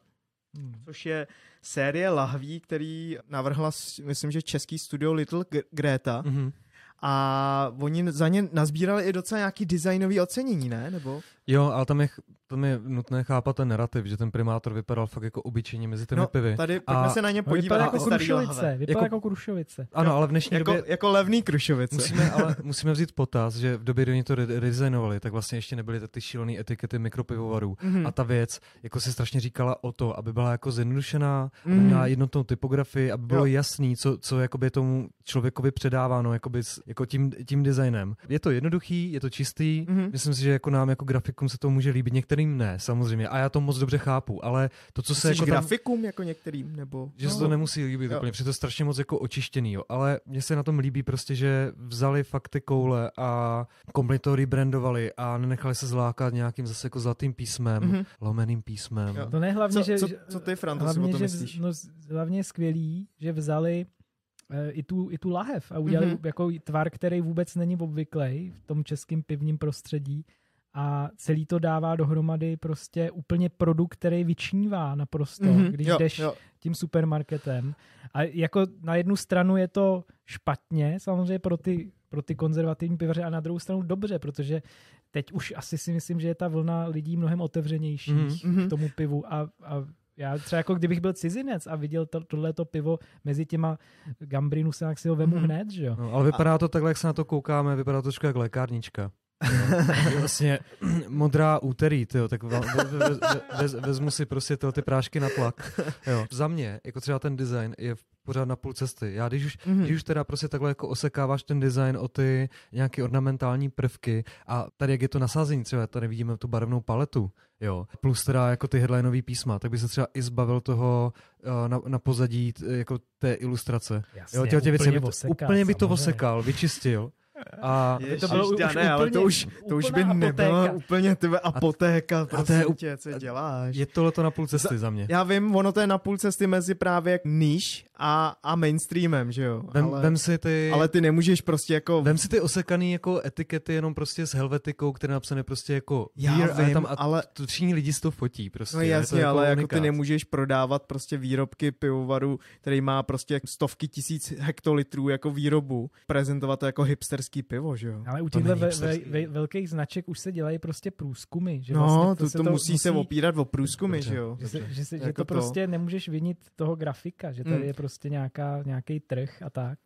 Hmm. což je série lahví, který navrhla, myslím, že český studio Little Greta Mhm. a oni za ně nazbírali i docela nějaký designový ocenění, ne? Nebo? Jo, ale tam je, tam je nutné chápat ten narrativ, že ten primátor vypadal fakt jako obyčejně mezi těmi No, pity. tady A- pojďme se na ně No, vypadá podívat jako Krušovice. Vypadá Jako- jako Krušovice. Ano, ale v dnešní Jako, době jako levný Krušovice. musíme, ale musíme vzít potaz, že v době, kdy oni to redesignovali, tak vlastně ještě nebyly ty šílené etikety mikropivovarů. Mhm. A ta věc, jako si strašně říkala o to, aby byla jako zjednodušená, aby Mhm. měla jednotnou typografii, aby bylo Jo. jasný, co, co jakoby tomu člověkovi předáváno jakoby s, jako tím, tím designem. Je to jednoduchý, je to čistý, Mhm. myslím si, že jako nám jako grafikům se to může líbit, některým ne, samozřejmě. A já to moc dobře chápu, ale to, co se Myslíš jako tam, grafikům jako některým, nebo? že se No. to nemusí líbit Jo. úplně, protože to je strašně moc jako očištěný, jo. ale mně se na tom líbí prostě, že vzali fakt ty koule a kompletně to rebrandovali a nenechali se zlákat nějakým zase jako zlatým písmem, Mhm. lomeným písmem. Jo. To ne hlavně, Co, že... co, co ty, Fran, to si o hlavně, tom že myslíš? no, hlavně je skvělý, že vzali eh, i tu, i tu lahev a udělali Mhm. mm-hmm. jako tvar, který vůbec není obvyklý v tom českém pivním prostředí a celý to dává dohromady prostě úplně produkt, který vyčnívá naprosto, Mhm, mm-hmm. když jo, jdeš jo. tím supermarketem. A jako na jednu stranu je to špatně, samozřejmě pro ty, pro ty konzervativní pivaře, a na druhou stranu dobře, protože teď už asi si myslím, že je ta vlna lidí mnohem otevřenější Mhm. mm-hmm. k tomu pivu a, a já třeba jako kdybych byl cizinec a viděl to, tohleto pivo mezi těma Gambrinusem, tak si ho vemu Mhm. hned, že jo? No, ale vypadá to takhle, jak se na to koukáme, vypadá to trošku jak lékárnička. Jo. vlastně modrá úterý, tyjo, tak ve, ve, ve, ve, vezmu si prostě tyhle ty prášky na tlak. Jo. Za mě, jako třeba ten design je pořád na půl cesty. Já když už, Mhm. když už teda prostě takhle jako osekáváš ten design o ty nějaké ornamentální prvky a tady jak je to nasázení, třeba tady vidíme tu barevnou paletu, jo, plus teda jako ty headlineové písma, tak by se třeba i zbavil toho eh, na, na pozadí t- jako té ilustrace. Jasně, Jo, těhle ty věci úplně by to, osekat, úplně by to samozřejmě. osekal, vyčistil. A Ježiš, to bylo už Dané, ale to úplně- už, to už by nebylo apotéka. úplně tebe apotéka, a to je prosím u- tě, co děláš? je tohle na půl cesty za mě. Já vím, ono to je na půl cesty mezi právě níž a, a mainstreamem, že jo? Vem, ale, vem si ty... ale ty nemůžeš prostě jako... Vem si ty osekaný jako etikety jenom prostě s helvetikou, které je napsané prostě jako Já a je vím, tam a ale- to všichni lidi si to fotí prostě. No je to jasně, ale jako ty nemůžeš prodávat prostě výrobky pivovaru, který má prostě stovky tisíc hektolitrů jako výrobu, prezentovat to jako hipsterský pivo, že jo? Ale u To těchto není ve, ve, ve, velkých značek už se dělají prostě průzkumy. Že No, vlastně to, se to, musí se opírat o průzkumy, Dobře. že jo? Že, se, že, se, že Jako to to. prostě nemůžeš vinit toho grafika, že tady Mm. je prostě nějaká, nějaký trh a tak.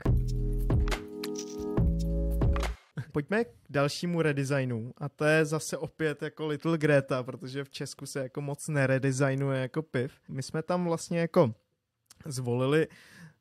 Pojďme k dalšímu redesignu a to je zase opět jako Little Greta, protože v Česku se jako moc neredesignuje jako piv. My jsme tam vlastně jako zvolili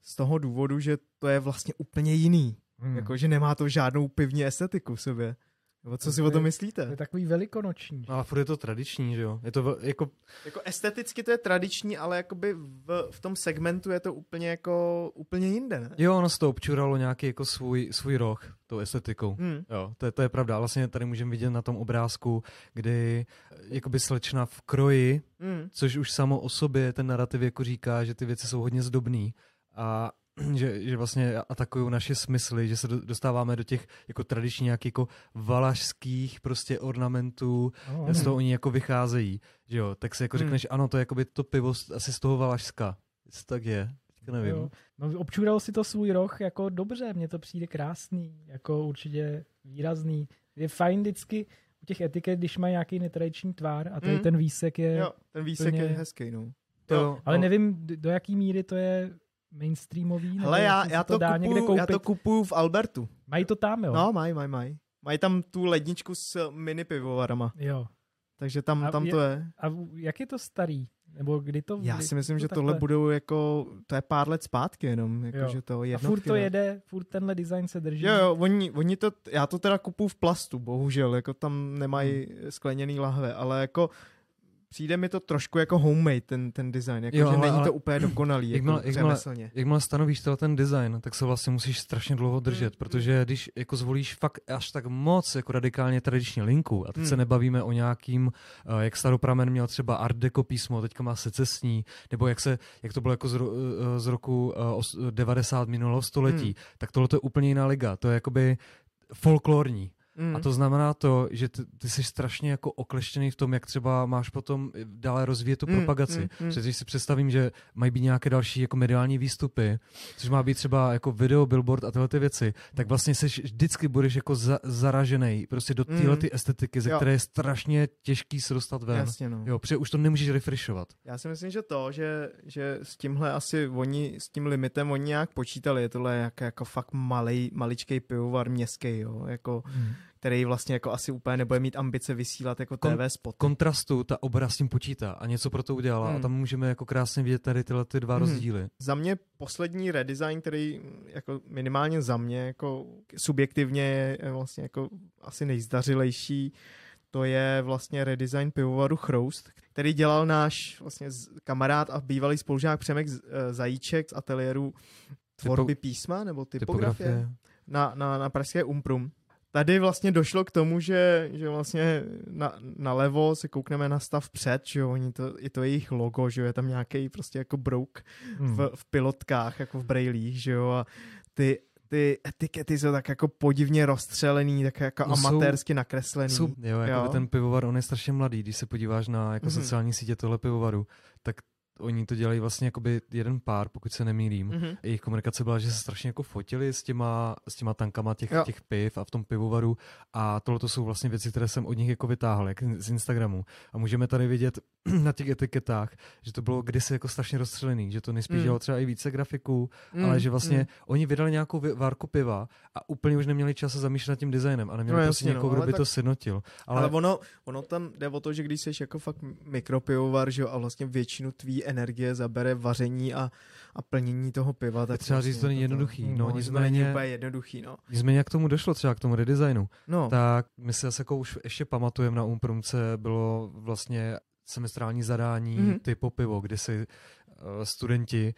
z toho důvodu, že to je vlastně úplně jiný. Hmm. Jako, že nemá to žádnou pivní estetiku v sobě. Nebo co si To o tom je- To myslíte? je takový velikonoční. No, ale furt je to tradiční, že jo? Je to vel- jako, Jako esteticky to je tradiční, ale jakoby v, v tom segmentu je to úplně jako úplně jinde, ne? jo, ono se to občuralo nějaký jako svůj, svůj roh tou estetikou. Hmm. Jo, to je, to je pravda. Vlastně tady můžeme vidět na tom obrázku, kdy eh, jakoby slečna v kroji, Hmm. což už samo o sobě ten narrativ jako říká, že ty věci jsou hodně zdobný a že, že vlastně atakují naše smysly, že se do, dostáváme do těch jako tradičně nějakých jako valašských prostě ornamentů, No, z toho oni jako vycházejí, že jo, tak si jako Hmm. řekneš, ano, to je jakoby to pivo asi z toho Valašska, jestli tak je, teďka nevím. Jo. No, občural si to svůj roh jako dobře, mně to přijde krásný, jako určitě výrazný. Je fajn vždycky u těch etiket, když mají nějaký netradiční tvár a tady Mm. ten výsek je, Jo, ten výsek úplně- je hezký, no. To, Jo. ale no, nevím, do jaký míry to je mainstreamový, Hele, já, já, to dá někde kupuju, já to kupuju v Albertu. Mají to tam, jo? No, mají, mají, mají. Mají tam tu ledničku s mini pivovarama, Jo. takže tam, A tam je- to je. A jak je to starý? Nebo kdy to... Já kdy si myslím, to že takhle? tohle budou jako, to je pár let zpátky jenom, jako Jo. že to A jednotky. furt to jede, furt tenhle design se drží. Jo, jo, oni, oni to, já to teda kupuju v plastu, bohužel, jako tam nemají Hmm. skleněný lahve, ale jako přijde mi to trošku jako homemade, ten, ten design, jako Jo, že ale- není to úplně dokonalý, jako jakmile- jakmile- stanovíš teda ten design, tak se vlastně musíš strašně dlouho držet, Mm, protože když jako zvolíš fakt až tak moc jako radikálně tradiční linku, a teď Mm. se nebavíme o nějakým, uh, jak staropramen měl třeba art deco písmo, teďka má secesní, nebo jak, se, jak to bylo jako z, ro, uh, z roku uh, os, 90 minulého století, Mm. tak tohle to je úplně jiná liga, to je jakoby folklorní. Mm. A to znamená to, že ty, ty jsi strašně jako okleštěný v tom, jak třeba máš potom dále rozvíjet tu Mm, propagaci. mm, mm. Protože když si představím, že mají být nějaké další jako mediální výstupy, což má být třeba jako video, billboard a tyhle ty věci, tak vlastně seš, vždycky budeš jako za, zaražený prostě do téhle Mm. ty estetiky, ze Jo. které je strašně těžký se dostat ven. Jasně, no. Jo, protože už to nemůžeš refreshovat. Já si myslím, že to, že, že s tímhle asi oni, s tím limitem oni nějak počítali, je tohle jak, jako fakt malej, maličkej pivovar městský, jo, jako, který vlastně jako asi úplně nebude mít ambice vysílat jako TV spot. Kontrastu ta obraz s tím počítá a něco pro to udělala Hmm. a tam můžeme jako krásně vidět tady tyhle ty dva Hmm. rozdíly. Za mě poslední redesign, který jako minimálně za mě jako subjektivně je vlastně jako asi nejzdařilejší, to je vlastně redesign pivovaru Chroust, který dělal náš vlastně kamarád a bývalý spolužák Přemek eh, Zajíček z ateliéru tvorby písma nebo typografie, Typografie. na, na, na pražské Umprum. Tady vlastně došlo k tomu, že, že vlastně na, nalevo se koukneme na stav před, že jo, oni to, je to jejich logo, že jo, je tam nějaký prostě jako brouk Hmm. v, v pilotkách, jako v brailích, že jo, a ty, ty etikety jsou tak jako podivně rozstřelený, tak jako No no jsou- amatérsky nakreslený. Jsou, jo, jako Jo. ten pivovar, on je strašně mladý, když se podíváš na jako Mhm. sociální sítě tohle pivovaru, tak oni to dělají vlastně jakoby jeden pár, pokud se nemýlím. Mhm. Jejich komunikace byla, že se strašně jako fotili s těma, s těma tankama těch, Jo. těch piv a v tom pivovaru a tohle to jsou vlastně věci, které jsem od nich jako vytáhl, jak z Instagramu. A můžeme tady vidět na těch etiketách, že to bylo kdysi jako strašně rozstřelený, že to nejspíš Mm. dělalo třeba i více grafiků, Mm, ale že vlastně mm. oni vydali nějakou várku piva a úplně už neměli čas se zamýšlet nad tím designem a neměli No prostě jasně, někoho, no, kdo by tak- to sjednotil. Ale, ale ono, ono tam jde o to, že když jsi jako fakt mikropivovar, že jo, a vlastně většinu tvý energie zabere vaření a, a plnění toho piva, tak třeba vlastně říct, to není jednoduchý, no, že to nicméně- není úplně jednoduchý, no. Nicméně jak k tomu došlo třeba k tomu redesignu, No, tak my si zase jako už ještě pamatujeme na Umprumce, bylo vlastně semestrální zadání Mhm. mm-hmm. typu pivo, kde si uh, studenti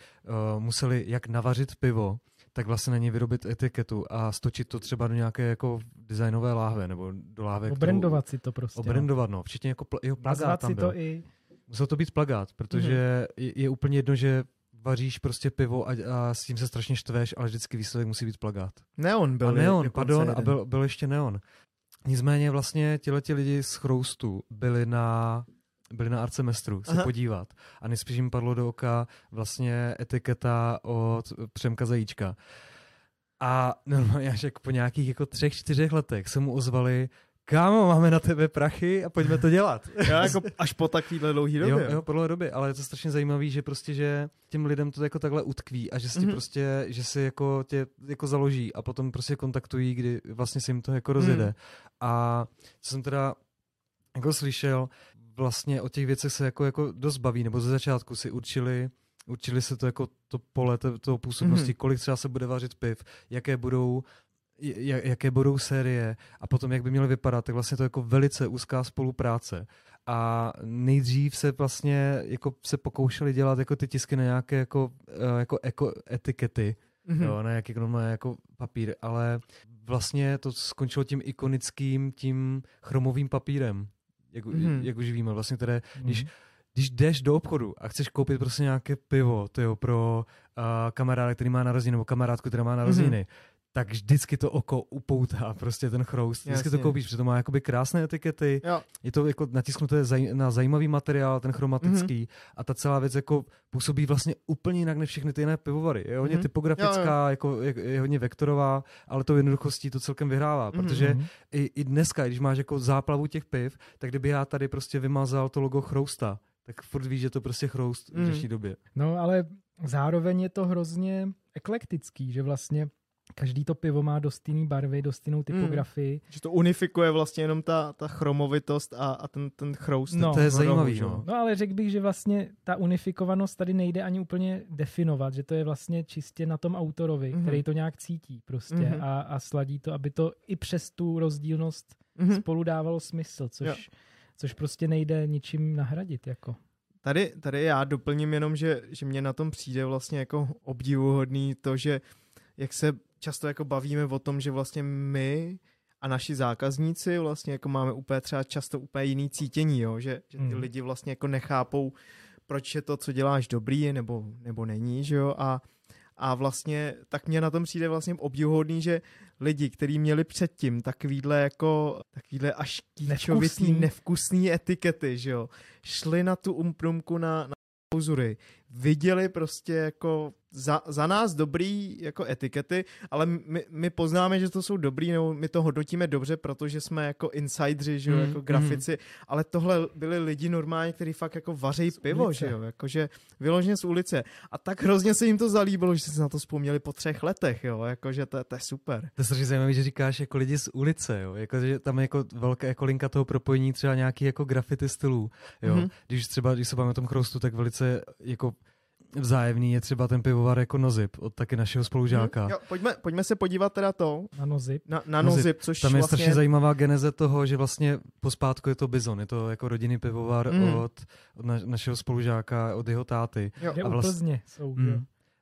uh, museli jak navařit pivo, tak vlastně na něj vyrobit etiketu a stočit to třeba do nějaké jako designové láhve nebo do láhve. Obrendovat si to prostě. Obrendovat, no. Včetně jako pl- jeho plagát Nazvat tam si byl. to i... Musel to být plagát, protože Mhm. je, je úplně jedno, že vaříš prostě pivo a, a s tím se strašně štveš, ale vždycky výsledek musí být plagát. Neon byl. a neon, dokonce pardon, jeden. a byl, byl ještě neon. Nicméně vlastně tihleti lidi z Chroustu byli na byli na arcemestru se Aha. podívat a nejspíš jim padlo do oka vlastně etiketa od Přemka Zajíčka. A normálně až jako po nějakých jako třech, čtyřech letech se mu ozvali, kámo, máme na tebe prachy a pojďme to dělat. Já jako až po takovýhle dlouhý době. Jo, jo, po dlouhé době, ale je to strašně zajímavý, že prostě, že těm lidem to jako takhle utkví a že si Mhm. mm-hmm. prostě, že si jako tě jako založí a potom prostě kontaktují, kdy vlastně si jim to jako rozjede. Mhm. A co jsem teda jako slyšel, vlastně o těch věcech se jako, jako dost baví, nebo ze začátku si určili, určili se to jako to pole to- toho působnosti, Mhm. kolik třeba se bude vařit piv, jaké budou jaké budou série a potom jak by měly vypadat, tak vlastně to je jako velice úzká spolupráce. A nejdřív se vlastně jako se pokoušeli dělat jako ty tisky na nějaké jako, eh, jako, jako etikety, Mhm. jo, na jaký jako papír, ale vlastně to skončilo tím ikonickým, tím chromovým papírem, jak, Mhm. mm. jak už víme, vlastně, které, když, Mhm. když jdeš do obchodu a chceš koupit prostě nějaké pivo, tyjo, pro uh, kamaráda, který má narozeniny, nebo kamarádku, která má narozeniny, mm-hmm. Tak vždycky to oko upoutá prostě ten chroust. Vždycky to Jasně. koupíš, protože to má jakoby krásné etikety, Jo. je to jako natisknuté zaj- na zajímavý materiál, ten chromatický Mhm. a ta celá věc jako působí vlastně úplně jinak než všechny ty jiné pivovary. Je hodně Mhm. typografická, Jako, je, je hodně vektorová, ale tou jednoduchostí to celkem vyhrává, Mhm. protože Mhm. i, i dneska, když máš jako záplavu těch piv, tak kdyby já tady prostě vymazal to logo chrousta, tak furt víš, že to prostě chroust v Mhm. dnešní době. No ale zároveň je to hrozně eklektický, že vlastně každý to pivo má dost jiný barvy, dost jinou typografii. Že to unifikuje vlastně jenom ta, ta chromovitost a, a ten, ten chroust. No. to je zajímavý, no. No ale řekl bych, že vlastně ta unifikovanost tady nejde ani úplně definovat, že to je vlastně čistě na tom autorovi, mm-hmm. který to nějak cítí prostě mm-hmm. a, a sladí to, aby to i přes tu rozdílnost Mhm. spolu dávalo smysl, což, Jo. což prostě nejde ničím nahradit. Jako. Tady, tady já doplním jenom, že, že mě na tom přijde vlastně jako obdivuhodný to, že jak se často jako bavíme o tom, že vlastně my a naši zákazníci vlastně jako máme úplně třeba často úplně jiný cítění, jo? Že, že ty Mhm. lidi vlastně jako nechápou, proč je to, co děláš dobrý nebo, nebo není, že jo, a a vlastně, tak mě na tom přijde vlastně obdivuhodný, že lidi, kteří měli předtím takovýhle jako, takovýhle až kýčovitý, Nevkusný. nevkusný etikety, že jo, šli na tu umprumku na, na pauzury, viděli prostě jako za, za nás dobrý jako etikety, ale my, my poznáme, že to jsou dobrý, nebo my to hodnotíme dobře, protože jsme jako insidři, že jo, Mm, jako grafici, ale tohle byli lidi normálně, kteří fakt jako vařejí pivo, ulice. že jo, jakože vyloženě z ulice. A tak hrozně se jim to zalíbilo, že se na to vzpomněli po třech letech, jo, jakože to, to je super. To je zajímavé, že říkáš jako lidi z ulice, jo? Jako, že tam je jako velká jako linka toho propojení třeba nějaký jako graffiti stylů, jo? Mm-hmm. Když třeba, když se bavíme o tom chroustu, tak velice jako vzájemný je třeba ten pivovar jako Nozip od taky našeho spolužáka. Hm, Jo, pojďme, pojďme se podívat teda to, Na nozip. na, na Nozip. Nozip, což Tam je vlastně... strašně zajímavá geneze toho, že vlastně pospátku je to Bizon, je to jako rodinný pivovar Mm. mm. od, od na, našeho spolužáka, od jeho táty. Jo. A u vlast- Plzně jsou. Mm. jo.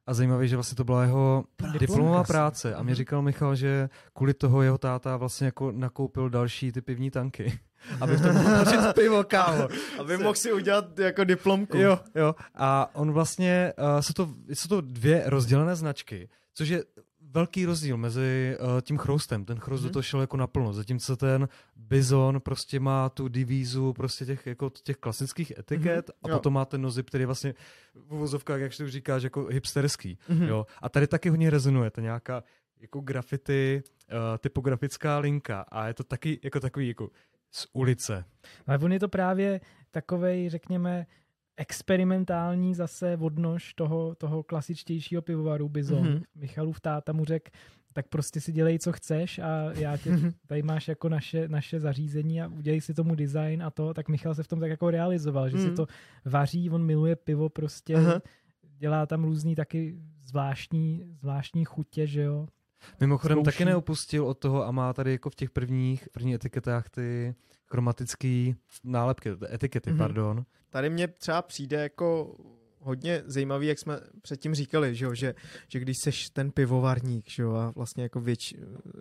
A zajímavé, že vlastně to byla jeho Diplomka diplomová práce. A mě Mhm. říkal Michal, že kvůli toho jeho táta vlastně jako nakoupil další ty pivní tanky. Aby v tom mohl pivo, kámo. Aby mohl si udělat jako diplomku. Jo, jo. A on vlastně, uh, jsou, to, jsou to dvě rozdělené značky, což je velký rozdíl mezi uh, tím chroustem. Ten chroust Mhm. do toho šel jako naplno, zatímco ten bizon prostě má tu divízu prostě těch, jako těch klasických etiket Mhm, a jo. potom má ten nozip, který je vlastně v uvozovkách, jak si už říkáš, jako hipsterský. Mhm. Jo? A tady taky hodně rezonuje ta nějaká jako graffiti, uh, typografická linka a je to taky jako takový jako z ulice. Ale on je to právě takovej, řekněme, experimentální zase odnož toho, toho klasičtějšího pivovaru Bizon. Mhm. Mm-hmm. Michalův táta mu řekl, tak prostě si dělej, co chceš a já tě, tady máš jako naše, naše zařízení a udělej si tomu design a to, tak Michal se v tom tak jako realizoval, že Mhm. si to vaří, on miluje pivo prostě, Aha. dělá tam různý taky zvláštní, zvláštní chutě, že jo. Mimochodem Zkouší. taky neopustil od toho a má tady jako v těch prvních, prvních etiketách ty chromatické nálepky, etikety, Mhm. mm-hmm. pardon. Tady mně třeba přijde jako hodně zajímavý, jak jsme předtím říkali, že, jo, že, že když seš ten pivovarník že jo, a vlastně jako věč,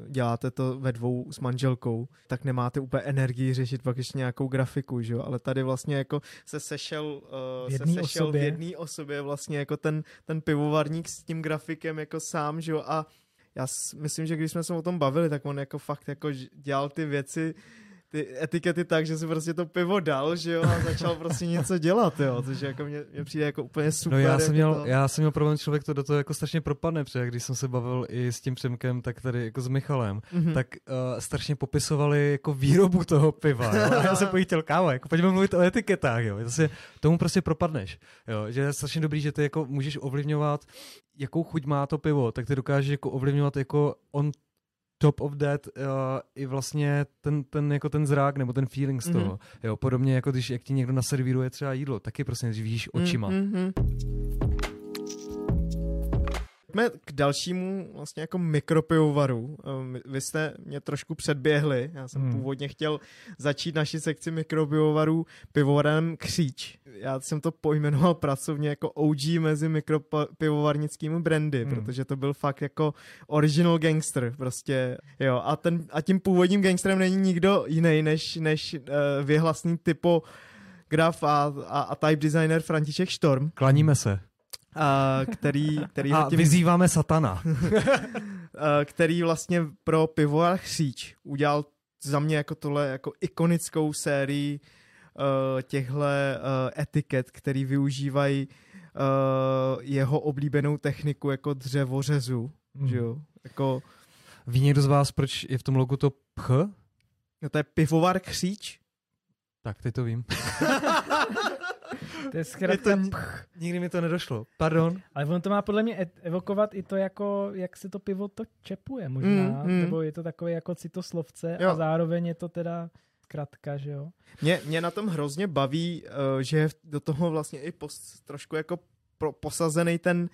děláte to ve dvou s manželkou, tak nemáte úplně energii řešit pak ještě nějakou grafiku, že jo, ale tady vlastně jako se sešel, uh, V se jedné sešel osobě. v jedné osobě vlastně jako ten, ten pivovarník s tím grafikem jako sám, že jo, a já myslím, že když jsme se o tom bavili, tak on jako fakt jako dělal ty věci, ty etikety tak, že si prostě to pivo dal, že jo, a začal prostě něco dělat, jo, což jako mě, mě přijde jako úplně super. No já jsem, měl, to. já jsem měl problém, člověk to do toho jako strašně propadne, protože když jsem se bavil i s tím Přemkem, tak tady jako s Michalem, Mhm. tak uh, strašně popisovali jako výrobu toho piva. Jo? A já jsem pojítil kámo, jako pojďme mluvit o etiketách, jo. To se, tomu prostě propadneš. Jo? Že je strašně dobrý, že ty jako můžeš ovlivňovat, jakou chuť má to pivo, tak ty dokážeš jako ovlivňovat jako on top of that uh, i vlastně ten, ten, jako ten zrák nebo ten feeling z toho. Jo, podobně jako když jak ti někdo naservíruje třeba jídlo, taky prostě vidíš očima. Mm-hmm. Pojďme k dalšímu vlastně jako mikropivovaru. Um, Vy jste mě trošku předběhli. Já jsem Hmm. původně chtěl začít naši sekci mikropivovarů pivovarem Kříč. Já jsem to pojmenoval pracovně jako OG mezi mikropivovarnickými brandy, Hmm. protože to byl fakt jako original gangster prostě. Jo, a, ten, a tím původním gangsterem není nikdo jiný než, než uh, vyhlasný typo graf a, a, a type designer František Štorm, Klaníme se. A, který, který, A zatím, vyzýváme satana. a, který vlastně pro pivovar Chříč udělal za mě jako tohle jako ikonickou sérii uh, těchhle uh, etiket, který využívají uh, jeho oblíbenou techniku jako dřevořezu, Hmm. že jo? Jako, Ví někdo z vás, proč je v tom logu to pch? no to je pivovar Kříč. Tak, teď to vím. To je zkrátka, to, nikdy mi to nedošlo. Pardon. ale ono to má podle mě et- evokovat i to, jako, jak se to pivo to čepuje možná, Mm, mm. nebo je to takové jako citoslovce Jo. a zároveň je to teda zkratka, že jo? Mě, mě na tom hrozně baví, uh, že je do toho vlastně i pos, trošku jako pro, posazený ten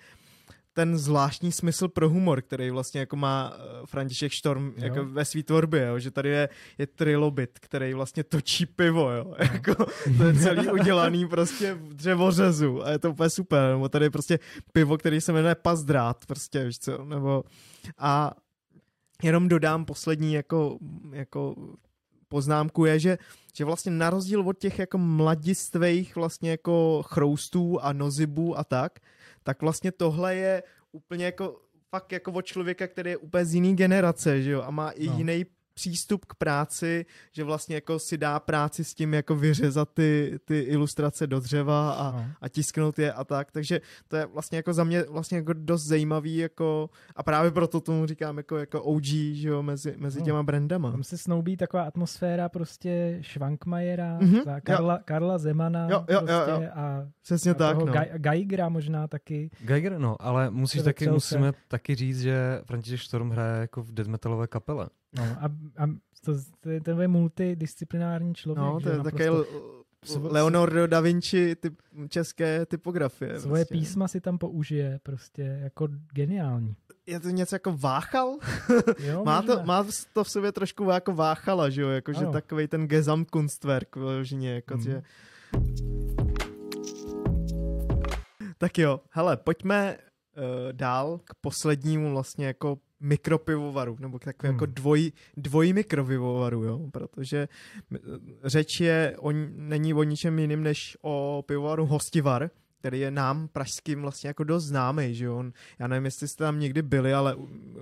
ten zvláštní smysl pro humor, který vlastně jako má uh, František Štorm Jo. jako ve své tvorbě, jo? že tady je, je trilobit, který vlastně točí pivo, jo? jako, to je celý udělaný prostě v dřevořezu a je to úplně super, nebo tady je prostě pivo, který se jmenuje Pazdrát, prostě, víš co, nebo a jenom dodám poslední jako, jako poznámku je, že, že vlastně na rozdíl od těch jako mladistvých vlastně jako chroustů a nozibů a tak, tak vlastně tohle je úplně jako fakt jako od člověka, který je úplně z jiný generace, že jo, a má i No. jiný přístup k práci, že vlastně jako si dá práci s tím jako vyřezat ty, ty ilustrace do dřeva a, No. a tisknout je a tak, takže to je vlastně jako za mě vlastně jako dost zajímavý jako a právě proto tomu říkám jako, jako OG, že jo, mezi, mezi No. těma brandama. Tam se snoubí taková atmosféra prostě Švankmajera, Mhm, mm-hmm, Karla, Karla Zemana Jo, jo, jo, prostě jo. a, Přesně a tak, toho no. Geigera možná taky. Geiger, no, ale musíš taky, musíme taky říct, že František Štorm hraje jako v death metalové kapele. No, a, a to, to, je- ten je multidisciplinární člověk. No, to je také Leonardo da Vinci typ, české typografie. Svoje prostě. písma si tam použije, prostě jako geniální. Je to něco jako váchal? Jo, má, to, má to v sobě trošku jako váchala, že jo? Jako, že Ano. takovej ten Gesamtkunstwerk vyloženě, jako, Mhm. že... Tak jo, hele, pojďme uh, dál k poslednímu vlastně jako mikropivovaru, nebo k takovému Hmm. jako dvoj, dvoj mikropivovaru, jo, protože řeč je o, není o ničem jiným než o pivovaru Hostivar, který je nám pražským vlastně jako dost známý, že on, já nevím, jestli jste tam někdy byli, ale,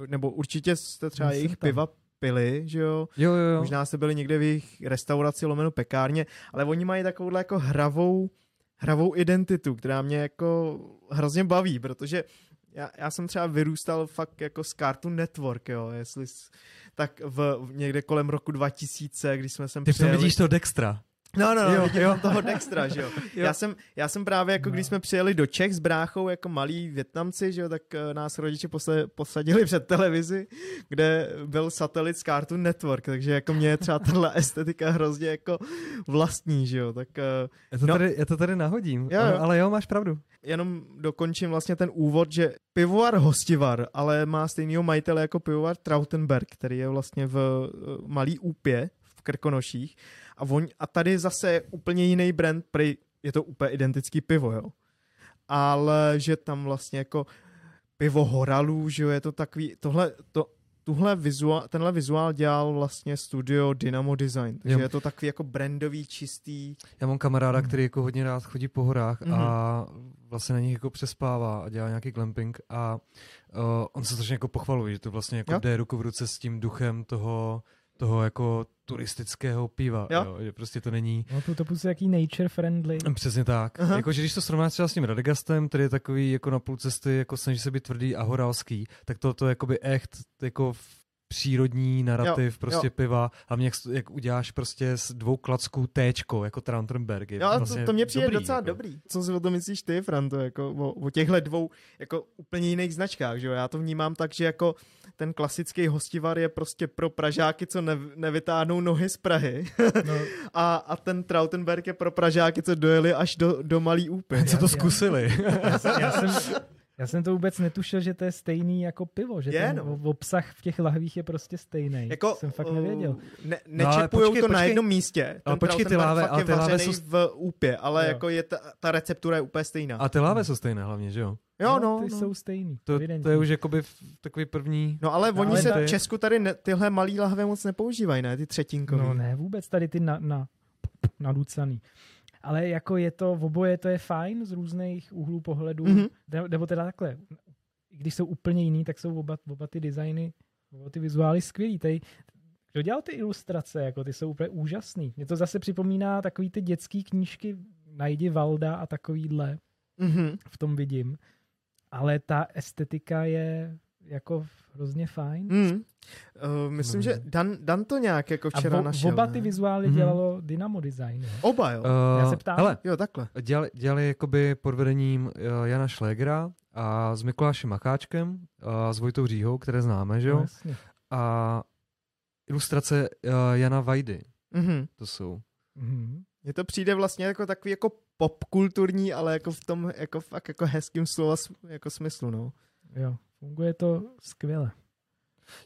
nebo určitě jste třeba jsem jejich tam. piva pili, že jo, Jo, jo, jo. Možná jste byli někde v jejich restauraci lomeno pekárně, ale oni mají takovouhle jako hravou, hravou identitu, která mě jako hrozně baví, protože já, já jsem třeba vyrůstal fakt jako z Cartoon Network, jo, jestli tak v, někde kolem roku 2000, když jsme sem Ty přijeli. vidíš to Dextra. No, no, no, Jo, jo, jo. jo. toho Dextra, že jo. Já jsem, já jsem právě jako, když No. jsme přijeli do Čech s bráchou jako malí Větnamci, že jo, tak eh, nás rodiče posle, posadili před televizi, kde byl satelit z Cartoon Network, takže jako mě je třeba tahle estetika hrozně jako vlastní, že jo, tak eh, Já to, No. tady, já to tady nahodím, Jo, ale, jo. ale jo, máš pravdu. jenom dokončím vlastně ten úvod, že pivovar Hostivar, ale má stejného majitele jako pivovar Trautenberg, který je vlastně v eh, Malý Úpě v Krkonoších. A, on, a tady zase je úplně jiný brand, prý je to úplně identický pivo, jo. ale že tam vlastně jako pivo Horalů, že jo, je to takový, tohle, to, tuhle vizuál, tenhle vizuál dělal vlastně studio Dynamo Design, takže Jo. je to takový jako brandový, čistý. Já mám kamaráda, který jako hodně rád chodí po horách Mhm. a vlastně na nich jako přespává a dělá nějaký glamping a uh, on se strašně jako pochvaluje, že to vlastně jako Jo. jde ruku v ruce s tím duchem toho, toho jako turistického piva, Jo. jo. že prostě to není No to, to působí jaký nature friendly. Přesně tak. Aha. Jako, že když to srovnáš třeba s tím Radegastem, který je takový jako na půl cesty, jako snaží se být tvrdý a horalský, tak to, to je jakoby echt jako v- přírodní narrativ Jo, prostě jo. piva. Hlavně jak, s- jak uděláš prostě z dvou klacků téčko, jako Trautenberg. Je Jo, vlastně to, to mě přijde dobrý, docela jako. dobrý. Co si o tom myslíš ty, Franto, jako o, o těchhle dvou jako úplně jiných značkách, že jo? Já to vnímám tak, že jako ten klasický hostivar je prostě pro Pražáky, co ne, nevytáhnou nohy z Prahy No, a, a ten Trautenberg je pro Pražáky, co dojeli až do, do Malý úpy. Co to zkusili? já, jsem, já, jsem, já jsem to vůbec netušil, že to je stejný jako pivo, že Je, ten no. obsah v těch lahvích je prostě stejný. Jako, jsem fakt uh, nevěděl. Ne, No, nečepujou počkej, to na počkej. jednom místě. Ale počkej, ty fakt ale ty vařený jsou- v úpě, ale Jo. jako je ta, ta receptura je úplně stejná. A ty láve jsou stejné hlavně, že jo? jo, no, ty no. jsou stejný. To, evidentní. to je už jakoby v- takový první... No ale No, oni ale se ta- v Česku tady ne, tyhle malý lahve moc nepoužívají, ne? Ty třetinkový. No ne, vůbec tady ty na, na, naducaný. Ale jako je to, v oboje to je fajn z různých úhlů pohledu, Mhm. mm-hmm. nebo teda takhle. I když jsou úplně jiný, tak jsou oba, oba ty designy, oba ty vizuály skvělý. Tady, kdo dělal ty ilustrace, jako ty jsou úplně úžasný. Mě to zase připomíná takový ty dětský knížky Najdi Valda a takovýhle, Mhm. v tom vidím. Ale ta estetika je jako hrozně fajn. Mm. Uh, myslím, No. že Dan, Dan to nějak jako A včera vo, našel. oba ne? ty vizuály Mhm. dělalo Dynamo Design. Jo. Oba, jo. Uh, Já se ptám. Hele, jo, takhle. dělali, dělali jakoby pod vedením uh, Jana Šlégera a s Mikulášem Macháčkem a s Vojtou Říhou, které známe, že No, jo? jasně. A ilustrace uh, Jana Vajdy, Mhm. to jsou. Mhm. Mně to přijde vlastně jako takový jako popkulturní, ale jako v tom jako fakt jako hezkým slova jako smyslu, no. Jo, funguje to skvěle.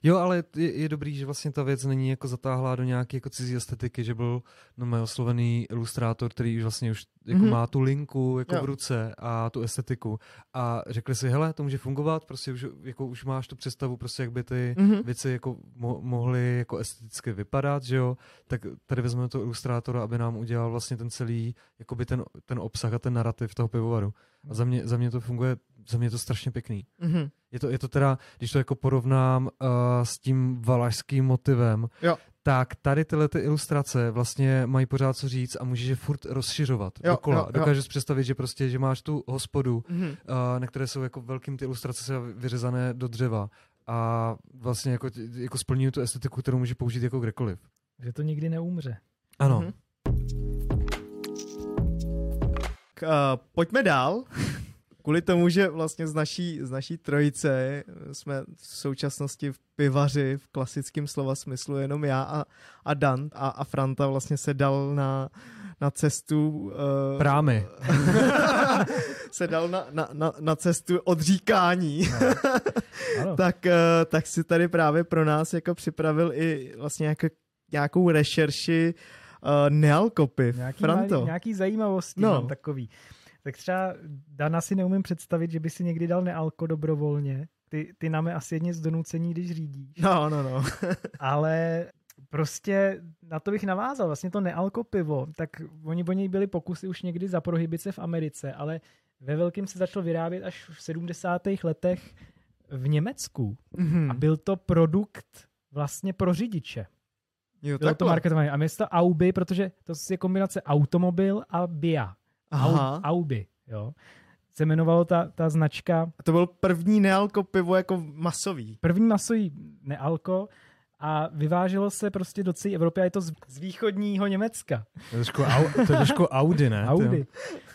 Jo, ale je, je dobrý, že vlastně ta věc není jako zatáhlá do nějaké jako cizí estetiky, že byl no, můj oslovený ilustrátor, který už vlastně už jako Mhm. mm-hmm. má tu linku jako Jo. v ruce a tu estetiku a řekli si, hele, to může fungovat, prostě už, jako už máš tu představu, prostě jak by ty Mhm. věci jako mo- mohly jako esteticky vypadat, že jo, tak tady vezmeme toho ilustrátora, aby nám udělal vlastně ten celý, jakoby ten, ten obsah a ten narrativ toho pivovaru. A za mě, za mě to funguje, za mě je to strašně pěkný. Mhm. Je to, je to teda, když to jako porovnám uh, s tím valašským motivem, Jo. tak tady tyhle ty ilustrace vlastně mají pořád co říct a můžeš je furt rozšiřovat Jo, dokola. jo, jo. Dokážeš představit, že prostě, že máš tu hospodu, Mhm. uh, na které jsou jako velkým ty ilustrace vyřezané do dřeva a vlastně jako, jako splňují tu estetiku, kterou může použít jako kdekoliv. Že to nikdy neumře. Ano. Mhm. K, uh, pojďme dál. Kvůli tomu, že vlastně z naší, z naší trojice jsme v současnosti v pivaři v klasickém slova smyslu jenom já a, a Dan a, a Franta vlastně se dal na, na cestu uh, Prámy. se dal na, na, na, na cestu odříkání. Ano. tak, eh, tak si tady právě pro nás jako připravil i vlastně jako nějakou rešerši uh, nealkopiv. Nějaký, Franto. malý, nějaký zajímavosti No. no. mám takový. Tak třeba Dana si neumím představit, že by si někdy dal nealko dobrovolně. Ty, ty nám je asi jedně z donucení, když řídíš. No, no, no. Ale prostě na to bych navázal. Vlastně to nealko pivo, tak oni o něj byli pokusy už někdy za prohybice v Americe, ale ve velkém se začalo vyrábět až v 70. letech v Německu. Mhm. A byl to produkt vlastně pro řidiče. Jo, Bylo to takhle. marketované. A město Auby, protože to je kombinace automobil a BIA. Aha. Au, Auby, jo. Se jmenovalo ta, ta značka A to byl první nealko pivo jako masový. první masový nealko a vyváželo se prostě do celé Evropy a je to z, z východního Německa. To je trošku, au, to je trošku Audi, ne? Audi.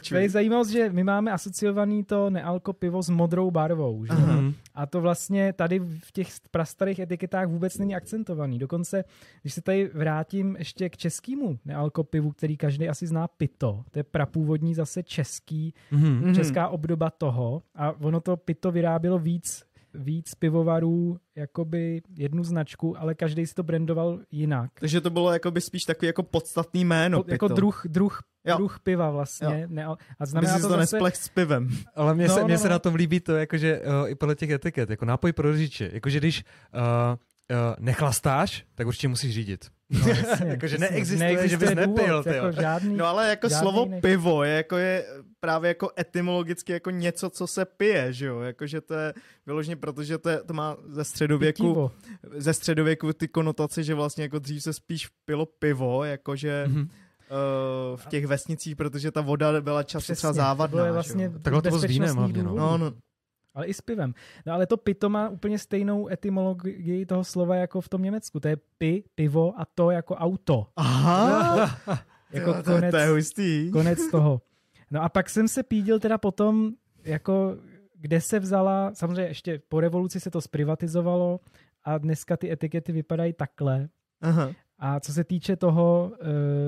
To je zajímavost, že my máme asociovaný to nealko pivo s modrou barvou. Že? Mhm. A to vlastně tady v těch prastarých etiketách vůbec není akcentovaný. Dokonce, když se tady vrátím ještě k českému nealkopivu, který každý asi zná pito, to je prapůvodní zase český. Mhm. česká obdoba toho a ono to pito vyrábělo víc víc pivovarů, jakoby jednu značku, ale každý si to brandoval jinak. Takže to bylo jakoby spíš takový jako podstatný jméno. Po, jako druh, druh, Jo. druh piva vlastně. Ne, a Aby znamená si to, to zase, nesplech s pivem. Ale mně, No, se, mně no, se no. na tom líbí to, jakože uh, i podle těch etiket, jako nápoj pro řidiče. Jakože když uh, uh, nechlastáš, tak určitě musíš řídit. No, jasně, Jakože přesně. neexistuje, že bys nepil, důvod, tyjo. jako žádný, No ale jako Žádný slovo jiný. pivo je jako je právě jako etymologicky jako něco, co se pije, že jo? Jakože to je vyloženě, protože to, je, to má ze středověku, pitivo. ze středověku ty konotace, že vlastně jako dřív se spíš pilo pivo, jakože Mhm. uh, v těch vesnicích, protože ta voda byla často třeba Přesně, to závadná. bylo že vlastně? Takhle to bylo s vínem hlavně, no. No, no. Ale i s pivem. No ale to pito má úplně stejnou etymologii toho slova jako v tom Německu. To je pi, pivo a to jako auto. Aha, Jako to, konec, to je hustý. konec toho. No a pak jsem se pídil teda potom, jako kde se vzala, samozřejmě ještě po revoluci se to zprivatizovalo a dneska ty etikety vypadají takhle. Aha. A co se týče toho,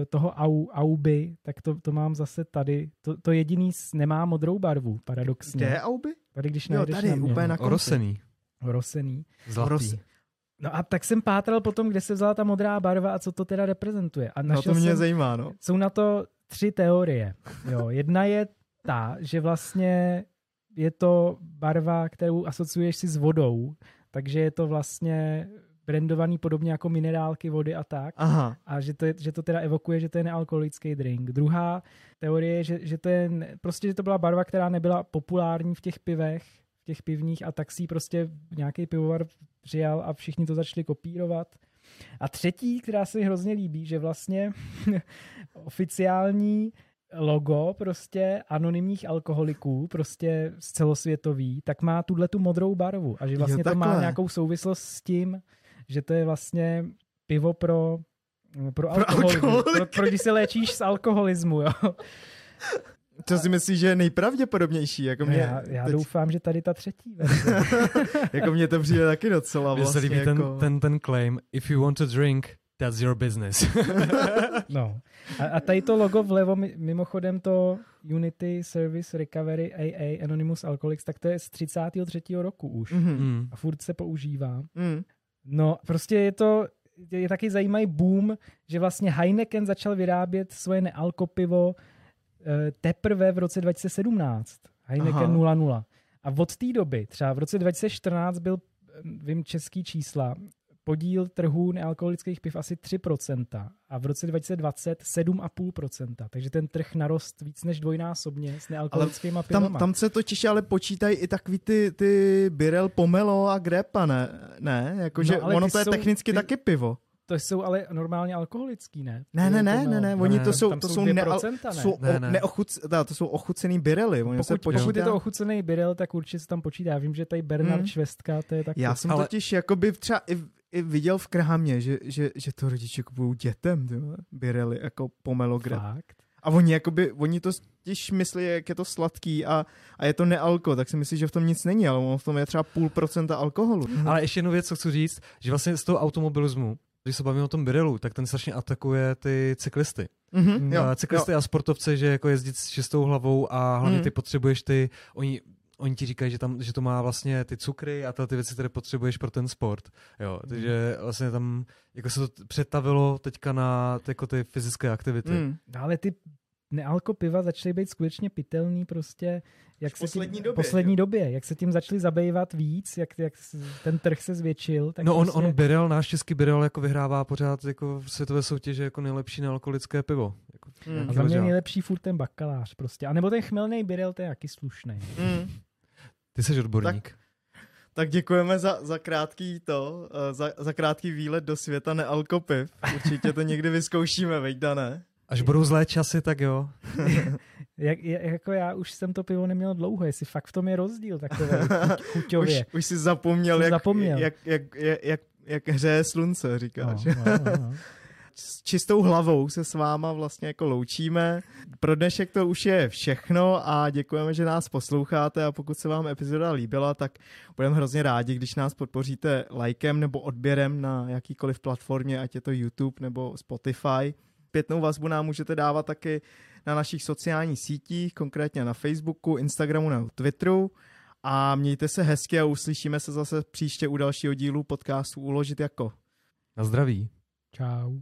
eh, toho au, auby, tak to, to mám zase tady. To, to jediný s- nemá modrou barvu, paradoxně. Kde je Auby? Tady, když Jo, tady, na mě. úplně na konci. Orosený, Rosený. zlatý. Ros- No a tak jsem pátral potom, kde se vzala ta modrá barva a co to teda reprezentuje. A No našel to mě jsem, zajímá, no. jsou na to tři teorie. Jo, jedna je ta, že vlastně je to barva, kterou asociuješ si s vodou, takže je to vlastně brandovaný podobně jako minerálky vody a tak. Aha. A že to, je, že to teda evokuje, že to je nealkoholický drink. Druhá teorie je, že, že to je prostě, že to byla barva, která nebyla populární v těch pivech, v těch pivních a tak si prostě nějaký pivovar přijal a všichni to začali kopírovat. A třetí, která se mi hrozně líbí, že vlastně oficiální logo prostě anonymních alkoholiků, prostě z celosvětový, tak má tuhle tu modrou barvu a že Jo, vlastně to má nějakou souvislost s tím, že to je vlastně pivo pro pro, Pro alkoholismus. Pro, alkoholiky. pro, když se léčíš z alkoholismu, jo. To si myslíš, že je nejpravděpodobnější? Jako mě, já, já teď, doufám, že tady ta třetí verze. jako mě to přijde taky docela Mně se vlastně líbí jako... ten, ten, ten claim, if you want to drink, that's your business. No. A, a tady to logo vlevo, mi- mimochodem to Unity Service Recovery AA Anonymous Alcoholics, tak to je z 33. roku už. Mhm. mm. A furt se používá. Mm. No, prostě je to, je taky zajímavý boom, že vlastně Heineken začal vyrábět svoje nealkopivo teprve v roce 2017. Heineken Aha. 00. A od té doby, třeba v roce 2014 byl, eh, vím český čísla, podíl trhu nealkoholických piv asi 3% a v roce 2020 7,5%. Takže ten trh narost víc než dvojnásobně s nealkoholickými Tam, pivama. tam se totiž ale počítají i takový ty, ty Birel, Pomelo a Grepa, ne? Ne, jakože No, ono to je jsou- technicky ty- taky pivo. To jsou ale normálně alkoholický, ne? Ne, ne, ne, ne, ne, oni to jsou, to jsou jsou, 2%, neal, ne? jsou Ne, ne. Neochuc, to jsou ochucený birely, oni se Pokud, počítá. pokud je to ochucený birel, tak určitě se tam počítá. Já vím, že tady Bernard Hmm. Švestka, to je taky. Já jsem Ale- totiž jakoby třeba i, i viděl v Krhámě, že, že, že to rodiče kupují dětem, tyhle, birely, jako pomelo grep. Fakt. A oni jakoby, oni to těž myslí, jak je to sladký a, a je to nealko, tak si myslí, že v tom nic není, ale ono v tom je třeba půl procenta alkoholu. Ale ještě jednu věc, co chci říct, že vlastně z toho automobilismu, když se bavíme o tom Birelu, tak ten strašně atakuje ty cyklisty. Mhm, jo, Jo, cyklisty a sportovce, že jako jezdit s čistou hlavou a hlavně Mm. ty potřebuješ ty, oni, oni ti říkají, že, tam, že to má vlastně ty cukry a ty věci, které potřebuješ pro ten sport. Jo, takže vlastně tam jako se to přetavilo teďka na ty, jako ty fyzické aktivity. Mm. No, ale ty nealko piva začaly být skutečně pitelný prostě, jak V se poslední tím, době, poslední jo. době, jak se tím začali zabývat víc, jak, jak ten trh se zvětšil. Tak no on, prostě, on Birel, náš český Birel jako vyhrává pořád jako v světové soutěže jako nejlepší nealkoholické pivo. Jako Mm. nějaký a za mě ležák. nejlepší furt ten bakalář prostě. A nebo ten chmelný birel, to je jaký slušný. Mm. Ty jsi odborník. Tak děkujeme za, za krátký to, eh, za, za krátký výlet do světa nealkopiv. Určitě to někdy vyzkoušíme, veď Dané? Až budou zlé časy, tak jo. Jak, jak, jako já už jsem to pivo neměl dlouho, jestli fakt v tom je rozdíl takový chuť, Už, chuťově. už jsi zapomněl, Jsem jak, zapomněl. Jak, jak, jak, jak, jak hřeje slunce, říkáš. No, no, no, no. s čistou hlavou se s váma vlastně jako loučíme. Pro dnešek to už je všechno a děkujeme, že nás posloucháte a pokud se vám epizoda líbila, tak budeme hrozně rádi, když nás podpoříte lajkem nebo odběrem na jakýkoliv platformě, ať je to YouTube nebo Spotify. Pětnou vazbu nám můžete dávat taky na našich sociálních sítích, konkrétně na Facebooku, Instagramu nebo Twitteru a mějte se hezky a uslyšíme se zase příště u dalšího dílu podcastu Uložit jako. Na zdraví. Čau.